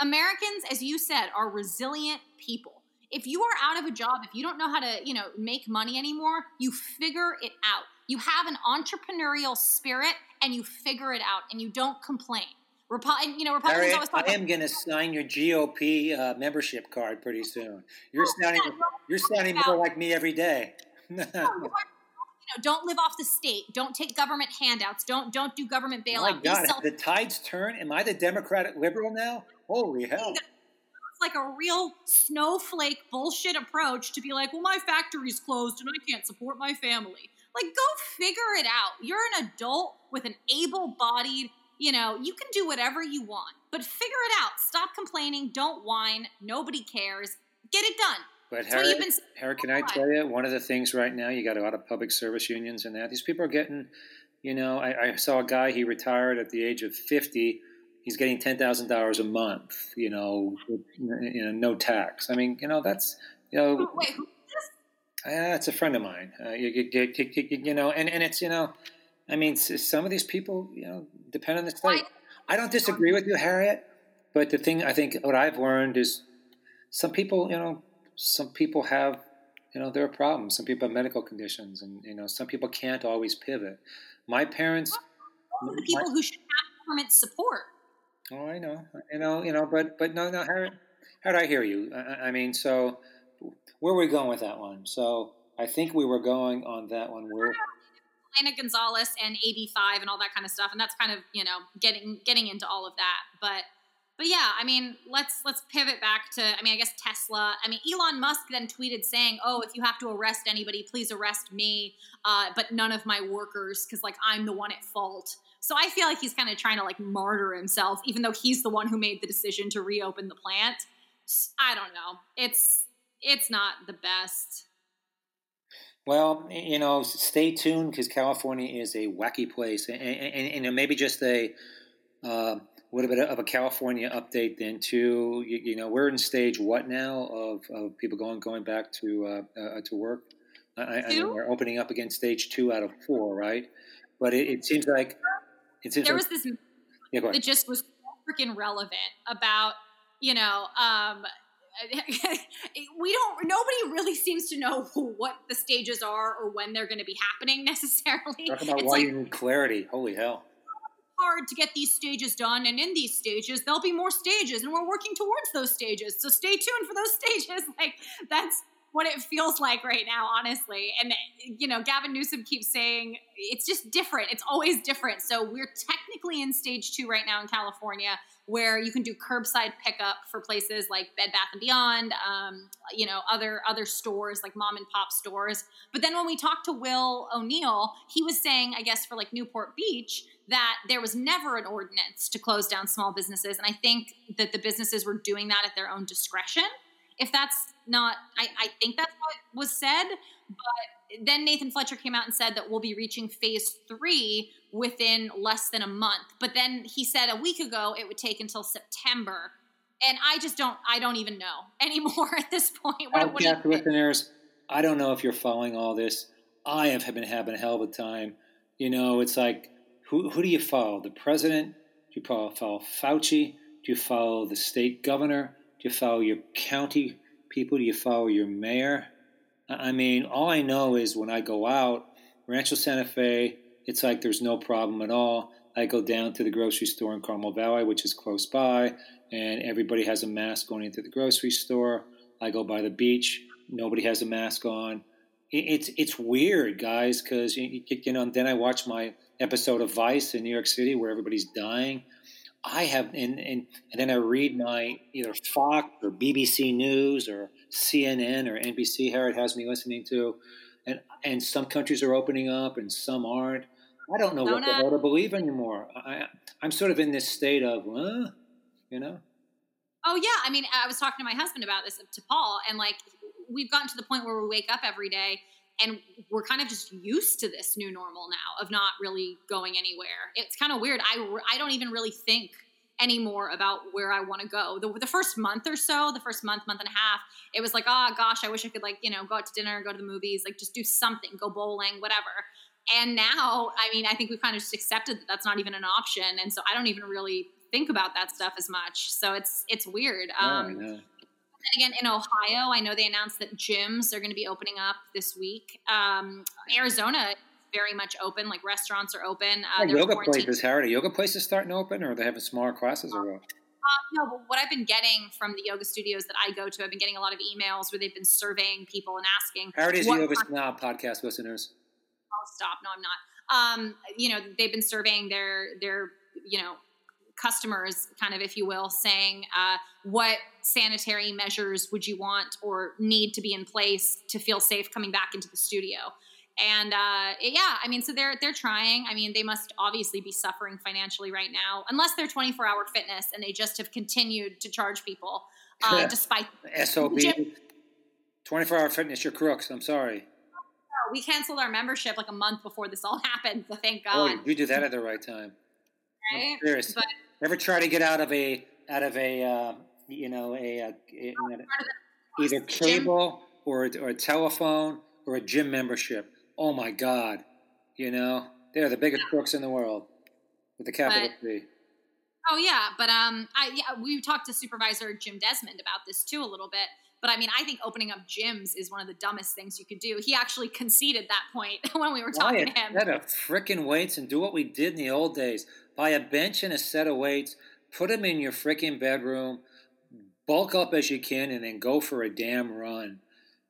Americans, as you said, are resilient people. If you are out of a job, if you don't know how to, you know, make money anymore, you figure it out. You have an entrepreneurial spirit, and you figure it out, and you don't complain. And, you know, Republicans always talk I am going to sign your GOP uh, membership card pretty soon. You're sounding, you're sounding more like me every day. you know, don't live off the state. Don't take government handouts. Don't don't do government bailout. My God, self- the tides turn? Am I the Democratic liberal now? Holy hell! it's like a real snowflake bullshit approach to be like, well, my factory's closed and I can't support my family. Like, go figure it out. You're an adult with an able-bodied. You know, you can do whatever you want, but figure it out. Stop complaining. Don't whine. Nobody cares. Get it done. But Harry, been Harry, can I tell you one of the things right now? You got a lot of public service unions and that these people are getting. You know, I, I saw a guy. He retired at the age of fifty. He's getting ten thousand dollars a month. You know, with, you know, no tax. I mean, you know, that's you know, Wait, who Uh, it's a friend of mine. Uh, you, you, you, you, you know, and, and it's you know, I mean, some of these people, you know, depend on the state. I don't disagree with you, Harriet, but the thing I think what I've learned is some people, you know, some people have, you know, there are problems. Some people have medical conditions, and you know, some people can't always pivot. My parents, are the people who should have government support. oh, I know, you know, you know, but but no, no, Harriet, Harriet, I hear you. I, I- I mean, so where are we going with that one? So I think we were going on that one. Where Lorena Gonzalez and AB5 and all that kind of stuff, and that's kind of you know getting getting into all of that. But but yeah, I mean, let's let's pivot back to I mean, I guess Tesla. I mean, Elon Musk then tweeted saying, "Oh, if you have to arrest anybody, please arrest me, uh, but none of my workers, because like I'm the one at fault." So I feel like he's kind of trying to like martyr himself, even though he's the one who made the decision to reopen the plant. I don't know. It's it's not the best. Well, you know, stay tuned because California is a wacky place, and, and, and maybe just a uh, little bit of a California update then too. You, you, know, we're in stage what now of, of people going going back to uh, uh, to work. I, I mean, we're opening up again stage two out of four, right? But it, it seems like it seems there like, was this yeah, that just was freaking relevant about you know um, we don't nobody really seems to know what the stages are or when they're going to be happening necessarily talk about it's why like, you need clarity holy hell hard to get these stages done and in these stages there'll be more stages and we're working towards those stages so stay tuned for those stages like that's what it feels like right now, honestly. And, you know, Gavin Newsom keeps saying it's just different. It's always different. So we're technically in stage two right now in California where you can do curbside pickup for places like Bed Bath and Beyond, um, you know, other other stores like mom and pop stores. But then when we talked to Will O'Neill, he was saying, I guess for like Newport Beach, that there was never an ordinance to close down small businesses, and I think that the businesses were doing that at their own discretion. If that's not I, I think that's what was said but then nathan fletcher came out and said that we'll be reaching phase three within less than a month. But then he said a week ago it would take until september. And i just don't i don't even know anymore at this point. What, what you listeners i don't know if you're following all this. I have been having a hell of a time. You know it's like who, who do you follow? The president? Do you follow, follow fauci? Do you follow the state governor do you follow your county people? Do you follow your mayor? I mean, all I know is when I go out, Rancho Santa Fe, it's like there's no problem at all. I go down to the grocery store in Carmel Valley, which is close by, and everybody has a mask going into the grocery store. I go by the beach, nobody has a mask on. It's it's weird, guys, because you know. Then I watch my episode of Vice in New York City where everybody's dying. I have, and, and, and then I read my either Fox or BBC News or CNN or NBC, Harriet has me listening to, and, and some countries are opening up and some aren't. I don't know what the hell to believe anymore. I, I'm sort of in this state of, uh, you know? Oh, yeah. I mean, I was talking to my husband about this, to Paul, and like, we've gotten to the point where we wake up every day and we're kind of just used to this new normal now of not really going anywhere. It's kind of weird. I, I don't even really think anymore about where I want to go. The, the first month or so, the first month, month and a half, it was like, oh gosh, I wish I could like, you know, go out to dinner, go to the movies, like just do something, go bowling, whatever. And now, I mean, I think we've kind of just accepted that that's not even an option. And so I don't even really think about that stuff as much. So it's, it's weird. Um, again in ohio i know they announced that gyms are going to be opening up this week um, arizona very much open like restaurants are open uh, yeah, yoga places harry yoga places starting to open or are they having smaller classes or what um, no, but what I've been getting from the yoga studios that I go to, I've been getting a lot of emails where they've been surveying people and asking. Harry is yoga now, podcast listeners. Oh, stop! No, I'm not. Um, you know, they've been surveying their their you know customers, kind of, if you will, saying uh, what sanitary measures would you want or need to be in place to feel safe coming back into the studio. And uh, yeah, I mean, so they're they're trying. I mean, they must obviously be suffering financially right now, unless they're 24 hour fitness and they just have continued to charge people uh, despite SOB. 24 hour fitness, you're crooks. I'm sorry. We canceled our membership like a month before this all happened, so thank God. Oh, you did that at the right time. Right? But Ever try to get out of a out of a uh, you know a, a, a either cable or or a telephone or a gym membership? Oh my God! You know they're the biggest crooks in the world with the capital C. Oh yeah, but um, I yeah, we talked to Supervisor Jim Desmond about this too a little bit. But I mean, I think opening up gyms is one of the dumbest things you could do. He actually conceded that point when we were talking to him. Set of freaking weights and do what we did in the old days buy a bench and a set of weights, put them in your freaking bedroom, bulk up as you can, and then go for a damn run,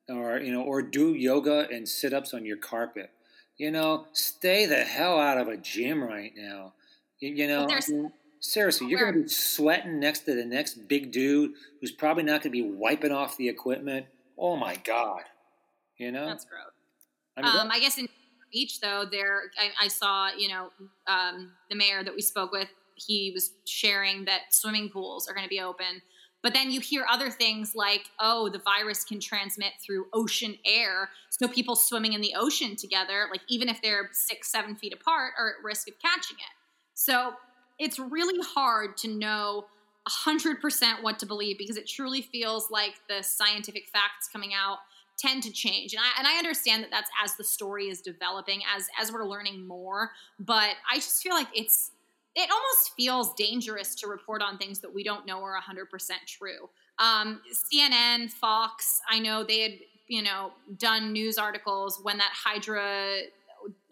or you know, or do yoga and sit ups on your carpet. You know, stay the hell out of a gym right now. You, you know, seriously, you're going to be sweating next to the next big dude who's probably not going to be wiping off the equipment. Oh my god, you know that's gross. I, mean, um, I guess in Beach though, there I, I saw you know um, the mayor that we spoke with. He was sharing that swimming pools are going to be open. But then you hear other things like, oh, the virus can transmit through ocean air. So people swimming in the ocean together, like even if they're six, seven feet apart, are at risk of catching it. So it's really hard to know 100% what to believe because it truly feels like the scientific facts coming out tend to change and I, and I understand that that's as the story is developing as as we're learning more but i just feel like it's it almost feels dangerous to report on things that we don't know are 100% true. Um, cnn fox i know they had you know done news articles when that hydra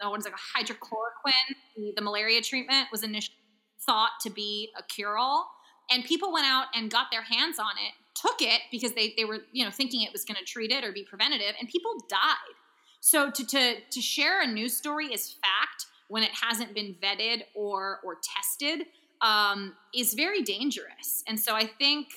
oh, what is it hydrochloroquine the, the malaria treatment was initially thought to be a cure-all. And people went out and got their hands on it took it because they, they were you know thinking it was going to treat it or be preventative and people died. So to, to, to share a news story as fact when it hasn't been vetted or or tested um, is very dangerous and so i think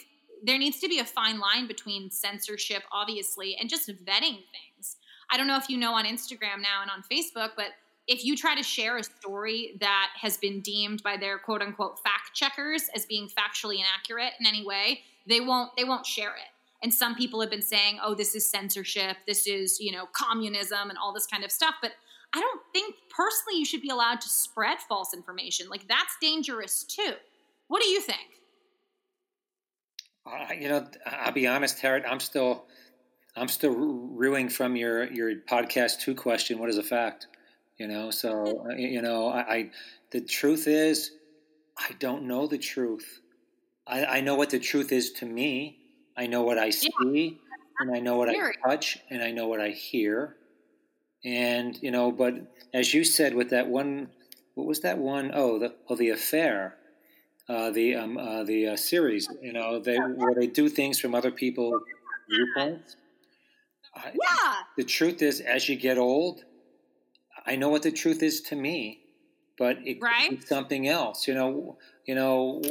there needs to be a fine line between censorship obviously and just vetting things i don't know if you know on instagram now and on facebook but if you try to share a story that has been deemed by their quote unquote fact checkers as being factually inaccurate in any way, they won't they won't share it. And some people have been saying, "Oh, this is censorship. This is, you know, communism and all this kind of stuff." But I don't think personally you should be allowed to spread false information. Like that's dangerous too. What do you think? Uh, you know, I'll be honest, Harriet. I'm still, I'm still reeling from your your podcast two question. What is a fact? You know, so uh, you know, I, I the truth is, I don't know the truth. I, I, know what the truth is to me. I know what I see, yeah. and I know what I touch, and I know what I hear. And you know, but as you said, with that one, what was that one? Oh, the oh, the affair, uh, the um, uh, the uh, series. You know, they where they do things from other people's viewpoints. Yeah. the truth is, as you get old, I know what the truth is to me, but it, right? it's something else. You know, you know,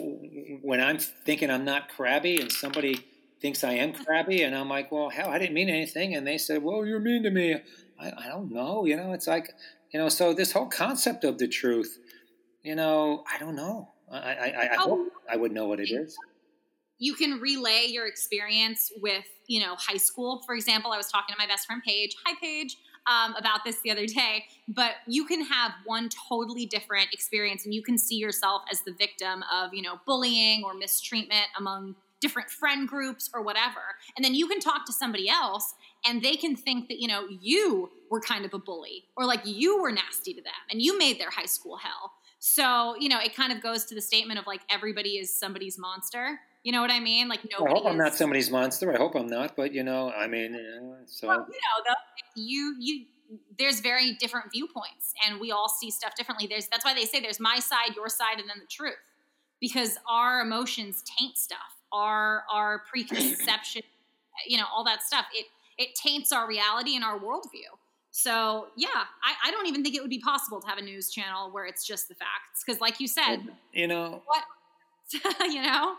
when I'm thinking I'm not crabby and somebody thinks I am crabby, and I'm like, well, hell, I didn't mean anything, and they said, well, you're mean to me. I, I don't know. You know, it's like, you know, so this whole concept of the truth, you know, I don't know. I, I, I oh, hope I would know what it is. You can relay your experience with, you know, high school. For example, I was talking to my best friend Paige. Hi, Paige um, about this the other day, but you can have one totally different experience and you can see yourself as the victim of, you know, bullying or mistreatment among different friend groups or whatever. And then you can talk to somebody else and they can think that, you know, you were kind of a bully or like you were nasty to them and you made their high school hell. So, you know, it kind of goes to the statement of like everybody is somebody's monster. You know what I mean? Like nobody. I hope is... I'm not somebody's monster. I hope I'm not. But you know, I mean, so well, you know, the, you you there's very different viewpoints, and we all see stuff differently. There's that's why they say there's my side, your side, and then the truth, because our emotions taint stuff. Our our preconception, you know, all that stuff. It it taints our reality and our worldview. So yeah, I, I don't even think it would be possible to have a news channel where it's just the facts, because like you said, you know, what you know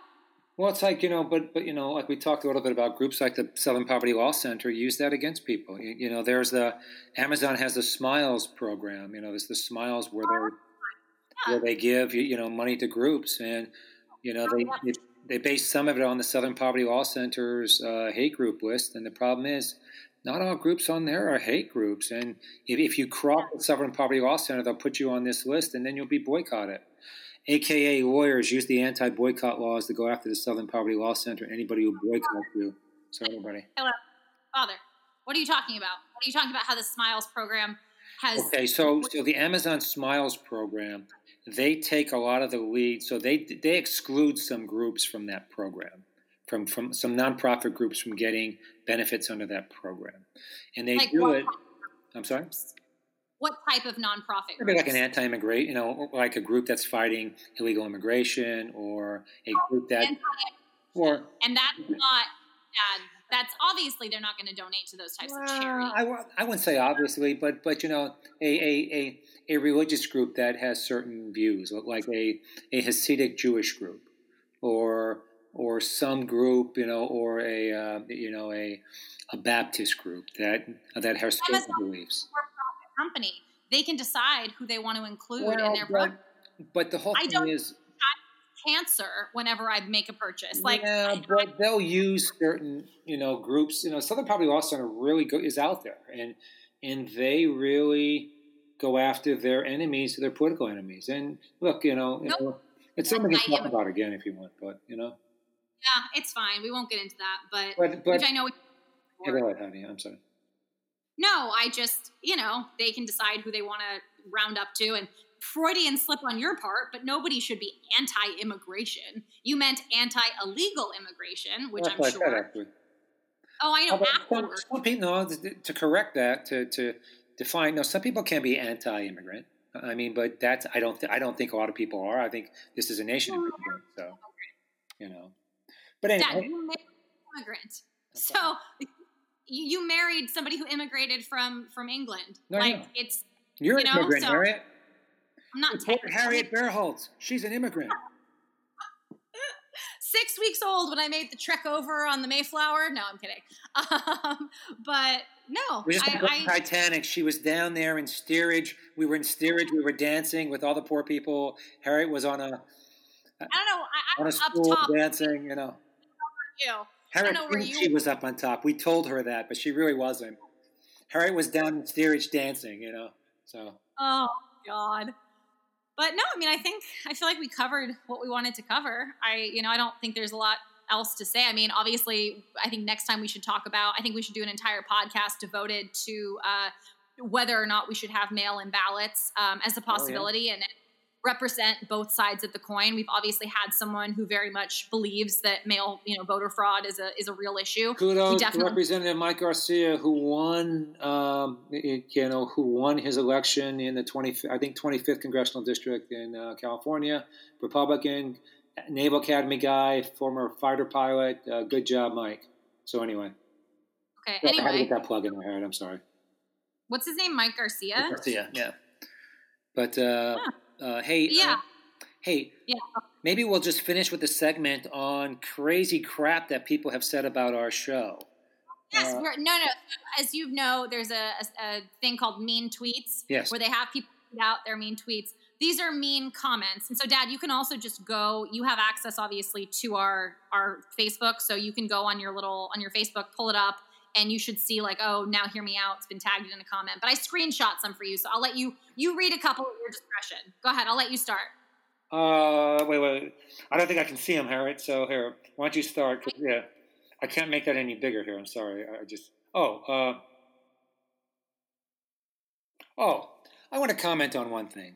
well, it's like you know, but but you know, like we talked a little bit about groups like the Southern Poverty Law Center use that against people. You, you know, there's the Amazon has the Smiles program. You know, there's the Smiles where oh, they're where they give you know money to groups, and you know oh, they they, base some of it on the Southern Poverty Law Center's uh, hate group list. And the problem is, not all groups on there are hate groups. And if, if you cross the Southern Poverty Law Center, they'll put you on this list, and then you'll be boycotted. AKA lawyers use the anti-boycott laws to go after the Southern Poverty Law Center. Anybody who boycotts you. So anybody. Hello, Father. What are you talking about? What are you talking about? How the Smiles program has? Okay, so so the Amazon Smiles program, they take a lot of the lead. So they they exclude some groups from that program, from from some nonprofit groups from getting benefits under that program, and they like do it. I'm sorry what type of nonprofit? Maybe like an anti-immigrant, you know, like a group that's fighting illegal immigration, or a group that, or and that's not bad that's obviously they're not going to donate to those types of Well, charities. I, I wouldn't say obviously, but but you know, a, a, a, a religious group that has certain views, like a, a Hasidic Jewish group, or or some group, you know, or a uh, you know a a Baptist group that that has certain Amazon. beliefs. Company, they can decide who they want to include in their but, program. but the whole I thing is, Cancer whenever I make a purchase, like yeah, but they'll use certain you know groups. You know, Southern Poverty Law Center really go, is out there, and and they really go after their enemies, their political enemies. And look, you know, you Nope. know, it's something we can talk about again if you want, but you know, yeah, it's fine. We won't get into that, but, but but which I know. yeah, go ahead, honey. I'm sorry. No, I just, you know, they can decide who they want to round up to. And Freudian slip on your part, but nobody should be anti immigration. You meant anti illegal immigration, which That's I'm said, sure. actually. Oh, I know. Some, some people, no, to, to correct that, to to define, no, some people can be anti-immigrant. I mean, but that's I don't th- I don't think a lot of people are. I think this is a nation of immigrants, so you know. But Dad, anyway, you married an immigrant. So you, you married somebody who immigrated from from England. No, like know. it's you're you an immigrant, so- Harriet. I'm not Harriet Berholtz. She's an immigrant. six weeks old when I made the trek over on the Mayflower. No, I'm kidding. Um, but no, We just I, I, Titanic. She was down there in steerage. We were in steerage. We were dancing with all the poor people. Harriet was on a I don't know. I, on I'm a up top. dancing. You know, You. Harriet know where you- she was up on top. We told her that, but she really wasn't. Harriet was down in steerage dancing. You know, so Oh God. But no, I mean, I think I feel like we covered what we wanted to cover. I, you know, I don't think there's a lot else to say. I mean, obviously, I think next time we should talk about. I think we should do an entire podcast devoted to uh, whether or not we should have mail-in ballots um, as a possibility and represent both sides of the coin. We've obviously had someone who very much believes that mail, you know, voter fraud is a is a real issue. kudos to definitely- Representative Mike Garcia, who won. Um, you know, who won his election in the twenty, I think, twenty fifth congressional district in uh, California. Republican, Naval Academy guy, former fighter pilot. Uh, good job, Mike. So anyway, Okay. Anyway, I had to get that plug in there. I'm sorry. what's his name? Mike Garcia. Garcia, yeah. But uh, uh, hey, Yeah. uh, hey, Yeah. maybe we'll just finish with the segment on crazy crap that people have said about our show. Yes, Uh, we're, no, no. As you know, there's a, a, a thing called mean tweets, Yes. where they have people tweet out their mean tweets. These are mean comments, and so, Dad, you can also just go. You have access, obviously, to our our Facebook, so you can go on your little on your Facebook, pull it up, and you should see like, oh, now hear me out. It's been tagged in a comment, but I screenshot some for you, so I'll let you you read a couple at your discretion. Go ahead, I'll let you start. Uh, wait, wait. I don't think I can see him, Harriet. So here, why don't you start? yeah, I can't make that any bigger here. I'm sorry. I just. Oh, uh. Oh, I want to comment on one thing.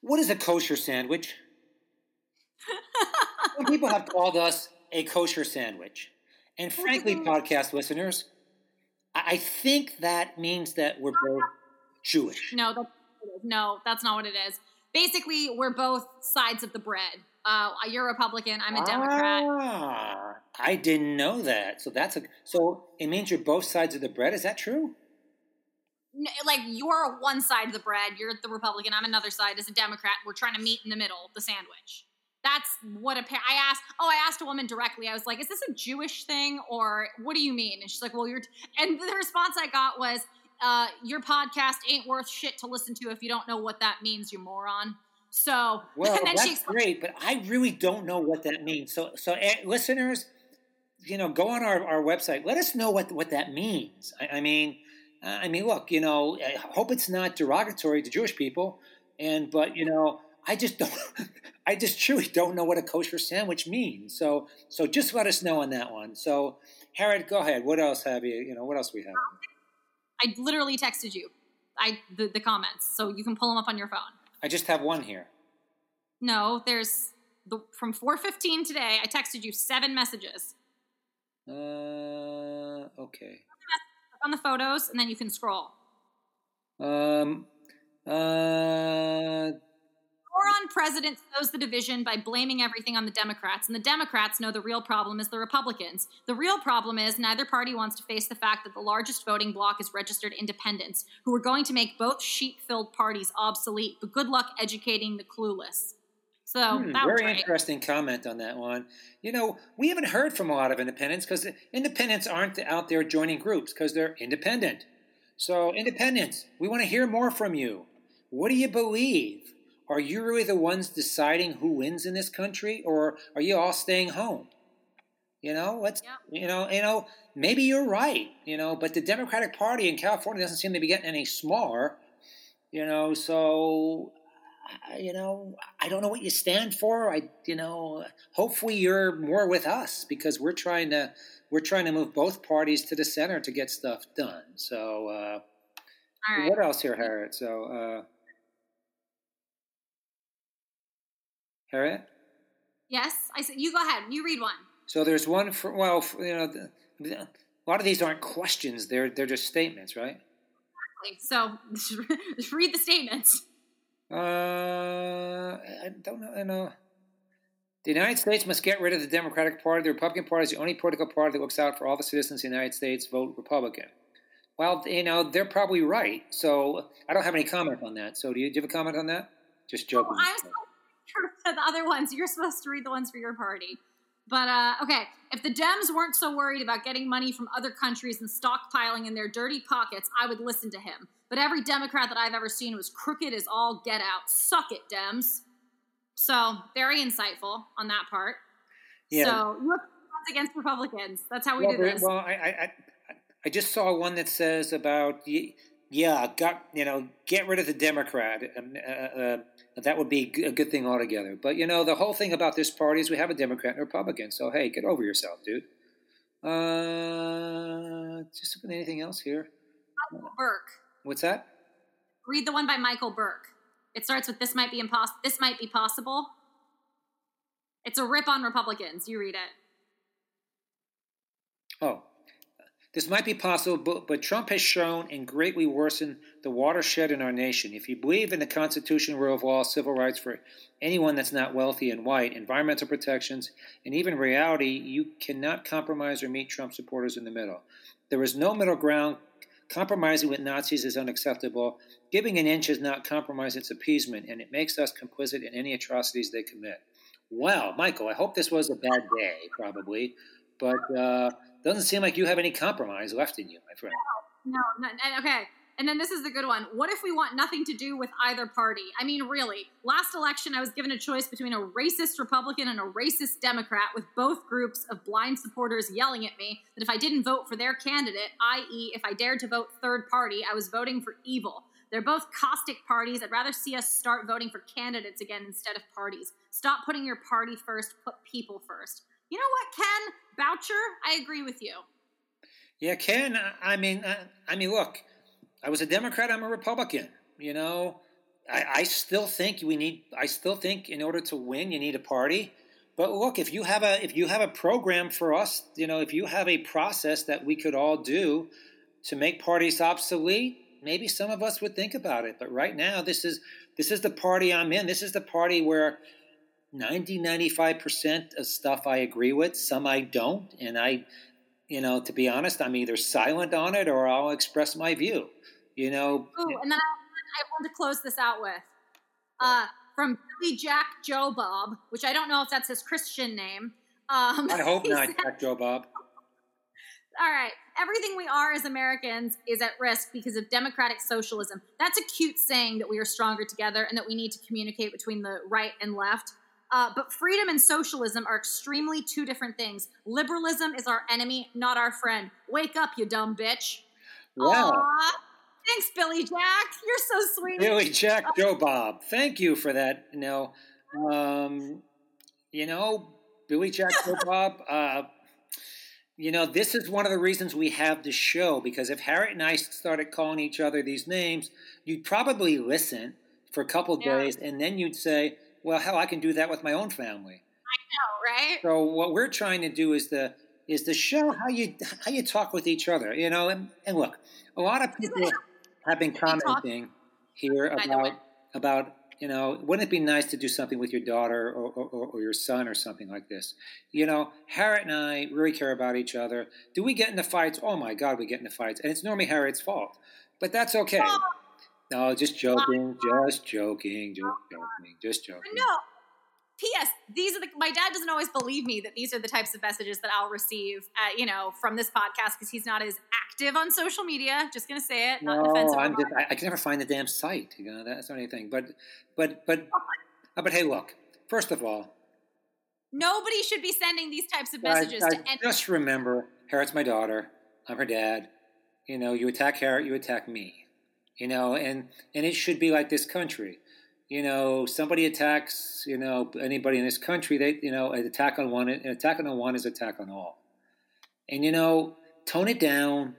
What is a kosher sandwich? Some people have called us a kosher sandwich, and frankly, podcast listeners, I think that means that we're both Jewish. No, that's, no, that's not what it is. Basically, we're both sides of the bread. Uh, you're a Republican. I'm a Democrat. Ah, I didn't know that. So that's a so it means you're both sides of the bread. Is that true? N- like you're one side of the bread. You're the Republican. I'm another side as a Democrat. We're trying to meet in the middle, the sandwich. That's what a pair. I asked. Oh, I asked a woman directly. I was like, "Is this a Jewish thing, or what do you mean?" And she's like, "Well, you're." T-. And the response I got was, uh, "Your podcast ain't worth shit to listen to if you don't know what that means, you moron." So, Well, and then she that's great, but I really don't know what that means. So, so eh, listeners, you know, go on our, our website. Let us know what what that means. I, I mean, uh, I mean, look, you know, I hope it's not derogatory to Jewish people, and but you know, I just don't. I just truly don't know what a kosher sandwich means. So, so just let us know on that one. So, Harriet, go ahead. What else have you? You know, what else we have? I literally texted you, I the, the comments, so you can pull them up on your phone. I just have one here. No, there's the from 4:15 today. I texted you seven messages Uh, okay. on the photos, and then you can scroll. Um, uh, moron president sows the division by blaming everything on the Democrats, and the Democrats know the real problem is the Republicans. The real problem is neither party wants to face the fact that the largest voting bloc is registered independents, who are going to make both sheep filled parties obsolete, but good luck educating the clueless. So Hmm, that was very right. interesting comment on that one. You know, we haven't heard from a lot of independents because independents aren't out there joining groups because they're independent. So, independents, we want to hear more from you. What do you believe? Are you really the ones deciding who wins in this country, or are you all staying home? You know, let's Yep. you know, you know, maybe you're right. You know, but the Democratic Party in California doesn't seem to be getting any smaller. You know, so you know, I don't know what you stand for. I, you know, hopefully you're more with us because we're trying to we're trying to move both parties to the center to get stuff done. So, uh, right. what else here, Harriet? So, uh, Harriet. Yes, I said you go ahead. You read one. So there's one for well, for, you know, a lot of these aren't questions; they're they're just statements, right? Exactly. So just read the statements. Uh, I don't know. I know. The United States must get rid of the Democratic Party. The Republican Party is the only political party that looks out for all the citizens of the United States. Vote Republican. Well, you know they're probably right. So I don't have any comment on that. So do you, do you have a comment on that? Just Oh, joking. I'm supposed to read the other ones. You're supposed to read the ones for your party. But uh, okay, if the Dems weren't so worried about getting money from other countries and stockpiling in their dirty pockets, I would listen to him. But every Democrat that I've ever seen was crooked as all get out. Suck it, Dems. So very insightful on that part. Yeah. So have against Republicans. That's how we well, do this. well, I, I, I, I just saw one that says about yeah, got you know, get rid of the Democrat. Um, uh, uh, that would be a good thing altogether. But you know, the whole thing about this party is we have a Democrat and a Republican. So hey, get over yourself, dude. Uh, just anything else here? Michael Burke. What's that? Read the one by Michael Burke. It starts with "This might be impossible." This might be possible. It's a rip on Republicans. You read it. Oh, this might be possible, but, but Trump has shown and greatly worsened the watershed in our nation. If you believe in the Constitution, rule of law, civil rights for anyone that's not wealthy and white, environmental protections, and even reality, you cannot compromise or meet Trump supporters in the middle. There is no middle ground. Compromising with Nazis is unacceptable. Giving an inch is not compromise, it's appeasement, and it makes us complicit in any atrocities they commit. Well, Michael, I hope this was a bad day, probably, but uh, doesn't seem like you have any compromise left in you, my friend. No, no, and- okay. And then this is the good one. What if we want nothing to do with either party? I mean, really. Last election, I was given a choice between a racist Republican and a racist Democrat, with both groups of blind supporters yelling at me that if I didn't vote for their candidate, i.e., if I dared to vote third party, I was voting for evil. They're both caustic parties. I'd rather see us start voting for candidates again instead of parties. Stop putting your party first, put people first. You know what, Ken Boucher? I agree with you. Yeah, Ken. I- mean, I, I mean, look, I was a Democrat. I'm a Republican. You know, I, I still think we need. I still think in order to win, you need a party. But look, if you have a if you have a program for us, you know, if you have a process that we could all do to make parties obsolete, maybe some of us would think about it. But right now, this is this is the party I'm in. This is the party where 90 95% of stuff I agree with, some I don't, and I you know, to be honest, I'm either silent on it or I'll express my view. You know, Ooh, and then I, I want to close this out with uh, from Billy Jack Joe Bob, which I don't know if that's his Christian name. Um, I hope not, said- Jack Joe Bob. All right, everything we are as Americans is at risk because of democratic socialism. That's a cute saying that we are stronger together and that we need to communicate between the right and left. Uh, but freedom and socialism are extremely two different things. Liberalism is our enemy, not our friend. Wake up, you dumb bitch. Wow. Aw. Thanks, Billy Jack. You're so sweet. Billy Jack Joe Bob. Thank you for that. You know, um, you know, Billy Jack Joe Bob. Uh, you know, this is one of the reasons we have the show because if Harriet and I started calling each other these names, you'd probably listen for a couple Yeah. days and then you'd say, "Well, hell, I can do that with my own family." I know, right? So what we're trying to do is the is to show how you how you talk with each other, you know. And, and look, a lot of people have been commenting here By the way. about about you know, wouldn't it be nice to do something with your daughter or, or, or, your son or something like this? You know, Harriet and I really care about each other. Do we get into fights? Oh my God, we get into fights. And it's normally Harriet's fault. But that's okay. No, just joking, just joking, just joking, just joking. No. P.S. These are the. My dad doesn't always believe me that these are the types of messages that I'll receive, at, you know, from this podcast because he's not as active on social media. Just gonna say it. Not no, offensive. I'm just, I, I, can never find the damn site. You know, that's not anything. But, but, but, uh, but hey, look. First of all, nobody should be sending these types of messages I, I to anyone. Just remember, Harriet's my daughter. I'm her dad. You know, you attack Harriet, you attack me. You know, and and it should be like this country you know, somebody attacks, you know, anybody in this country, they, you know, an attack on one, an attack on one is attack on all. And, you know, tone it down,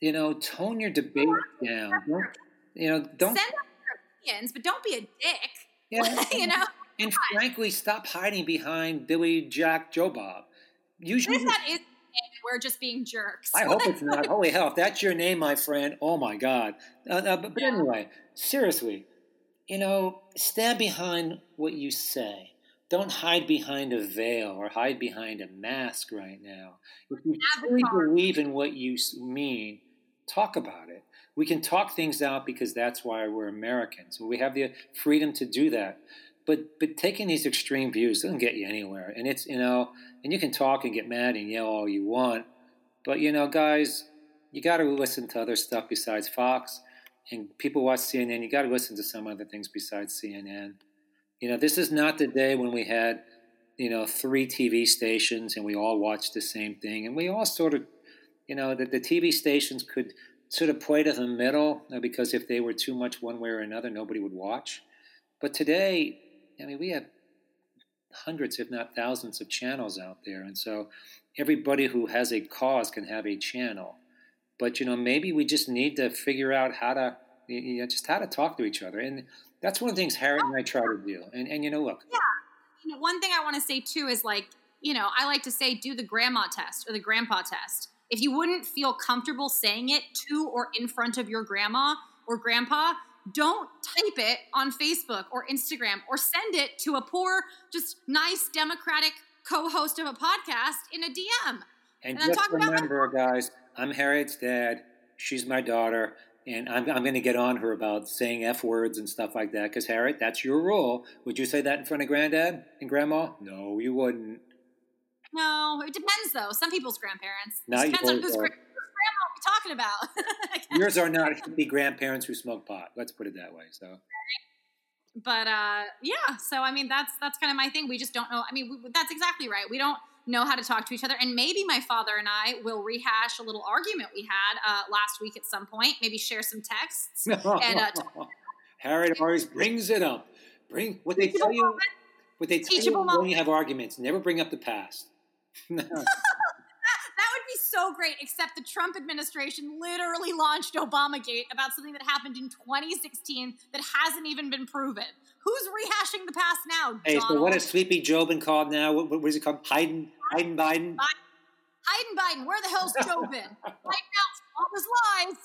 you know, tone your debate down. Don't, you know, don't. Send out your opinions, but don't be a dick. Yeah. you know? And frankly, stop hiding behind Billy Jack Joe Bob. Usually, that is we're just being jerks. I hope it's not. Holy hell, if that's your name, my friend, oh my God. Uh, uh, but, but anyway, seriously, you know, stand behind what you say. Don't hide behind a veil or hide behind a mask right now. If you truly believe in what you mean, talk about it. We can talk things out because that's why we're Americans. We have the freedom to do that. But but taking these extreme views doesn't get you anywhere. And it's you know, and you can talk and get mad and yell all you want, but you know, guys, you got to listen to other stuff besides Fox and people watch CNN, you got to listen to some other things besides CNN. You know, this is not the day when we had, you know, three TV stations and we all watched the same thing, and we all sort of, you know, that the TV stations could sort of play to the middle because if they were too much one way or another, nobody would watch. But today, I mean, we have hundreds, if not thousands, of channels out there, and so everybody who has a cause can have a channel. But you know, maybe we just need to figure out how to, you know, just how to talk to each other, and that's one of the things Harriet and I try to do. And and you know, look, yeah, you know, one thing I want to say too is like, you know, I like to say do the grandma test or the grandpa test. If you wouldn't feel comfortable saying it to or in front of your grandma or grandpa, don't type it on Facebook or Instagram or send it to a poor, just nice Democratic co-host of a podcast in a DM. And, and just remember, about- guys, I'm Harriet's dad. She's my daughter. And I'm, I'm going to get on her about saying F words and stuff like that. Because, Harriet, that's your rule. Would you say that in front of granddad and grandma? No, you wouldn't. No, it depends, though. Some people's grandparents. Not it depends on whose, grandma we're talking about. yours are not hippie grandparents who smoke pot. Let's put it that way. So. But uh, yeah, so I mean that's that's kind of my thing. We just don't know. I mean, we, that's exactly right. We don't know how to talk to each other. And maybe my father and I will rehash a little argument we had uh, last week at some point. Maybe share some texts. and uh, Harriet always brings it up. Bring what they tell you. What they tell you when you have arguments. Never bring up the past. that would be so great, except the Trump administration literally launched Obamagate about something that happened in 2016 that hasn't even been proven. Who's rehashing the past now? Hey, Donald? so what is Sleepy Joe been called now? What, what is it called? Biden, Biden, Biden. Biden, Biden. Where the hell's Joe been? Right now, all his lies.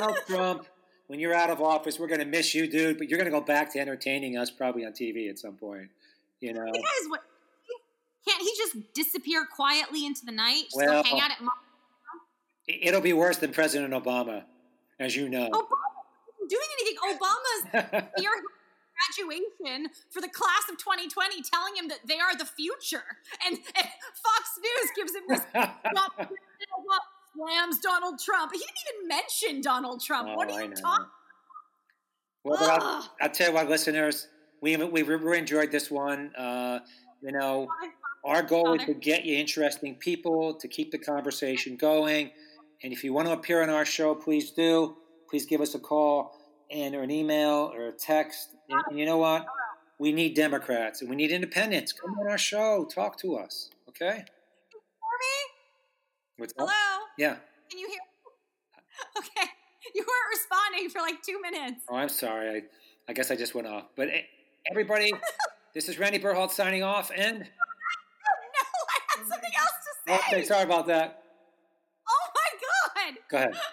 Donald Trump. When you're out of office, we're going to miss you, dude. But you're going to go back to entertaining us, probably on TV at some point. You know. Guys, what? Can't he just disappear quietly into the night? Just well, hang out at. It'll be worse than President Obama, as you know. Obama doing anything. Obama's fear graduation for the class of 2020 telling him that they are the future. And, and Fox News gives him this slams Donald Trump. He didn't even mention Donald Trump. Oh, what are you talking Well, I'll, I'll, tell you what, listeners, we, we really enjoyed this one. Uh, you know, our goal is to get you interesting people, to keep the conversation going. And if you want to appear on our show, please do. Please give us a call and or an email or a text. And, and, you know what? We need Democrats and we need independents. Come on our show, talk to us. Okay. Can you hear me? What's Hello. Yeah. Can you hear? me? Okay. You weren't responding for like two minutes. Oh, I'm sorry. I, I guess I just went off. But eh, everybody, this is Randy Burholt signing off. And no, I had something else to say. Okay, sorry about that. Oh my god. Go ahead.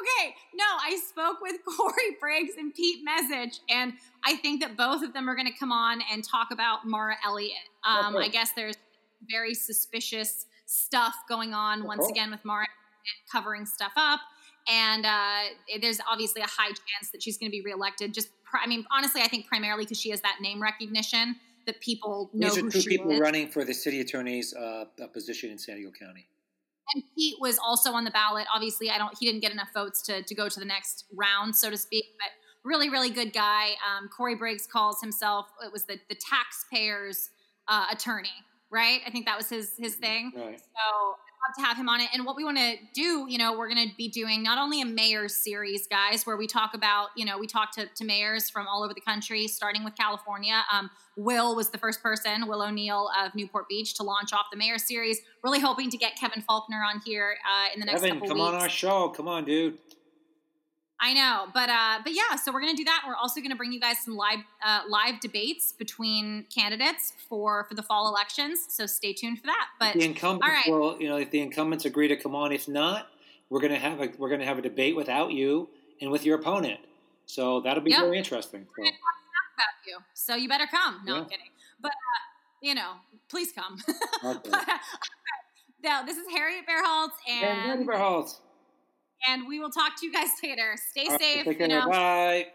Okay, no, I spoke with Cory Briggs and Pete Message, and I think that both of them are going to come on and talk about Mara Elliott. Um, I guess there's very suspicious stuff going on once again with Mara covering stuff up. And uh, there's obviously a high chance that she's going to be reelected. Just, I mean, honestly, I think primarily because she has that name recognition that people know These are two people is. running for the city attorney's uh, uh, position in San Diego County. and Pete was also on the ballot. Obviously, I don't. He didn't get enough votes to to go to the next round, so to speak. But really, really good guy. Um, Cory Briggs calls himself. It was the the taxpayers' uh, attorney, right? I think that was his his thing. Right. So to have him on it. And what we want to do, you know, we're going to be doing not only a mayor's series, guys, where we talk about, you know, we talk to, to mayors from all over the country, starting with California. Um, Will was the first person, Will O'Neill of Newport Beach, to launch off the mayor's series. Really hoping to get Kevin Faulconer on here uh, in the next Evan, couple come weeks. on our show. Come on, dude. I know, but uh, but yeah, so we're gonna do that. We're also gonna bring you guys some live uh, live debates between candidates for for the fall elections. So stay tuned for that. But the incumbents all right. will, you know, if the incumbents agree to come on, if not, we're gonna have a we're gonna have a debate without you and with your opponent. So that'll be Yep. very interesting. So, about you, so you better come. No, I'm kidding. But uh, you know, please come. Okay. but, uh, now this is Harriet Berholtz, and and Verholtz. And we will talk to you guys later. Stay All right, safe. take you know, Bye.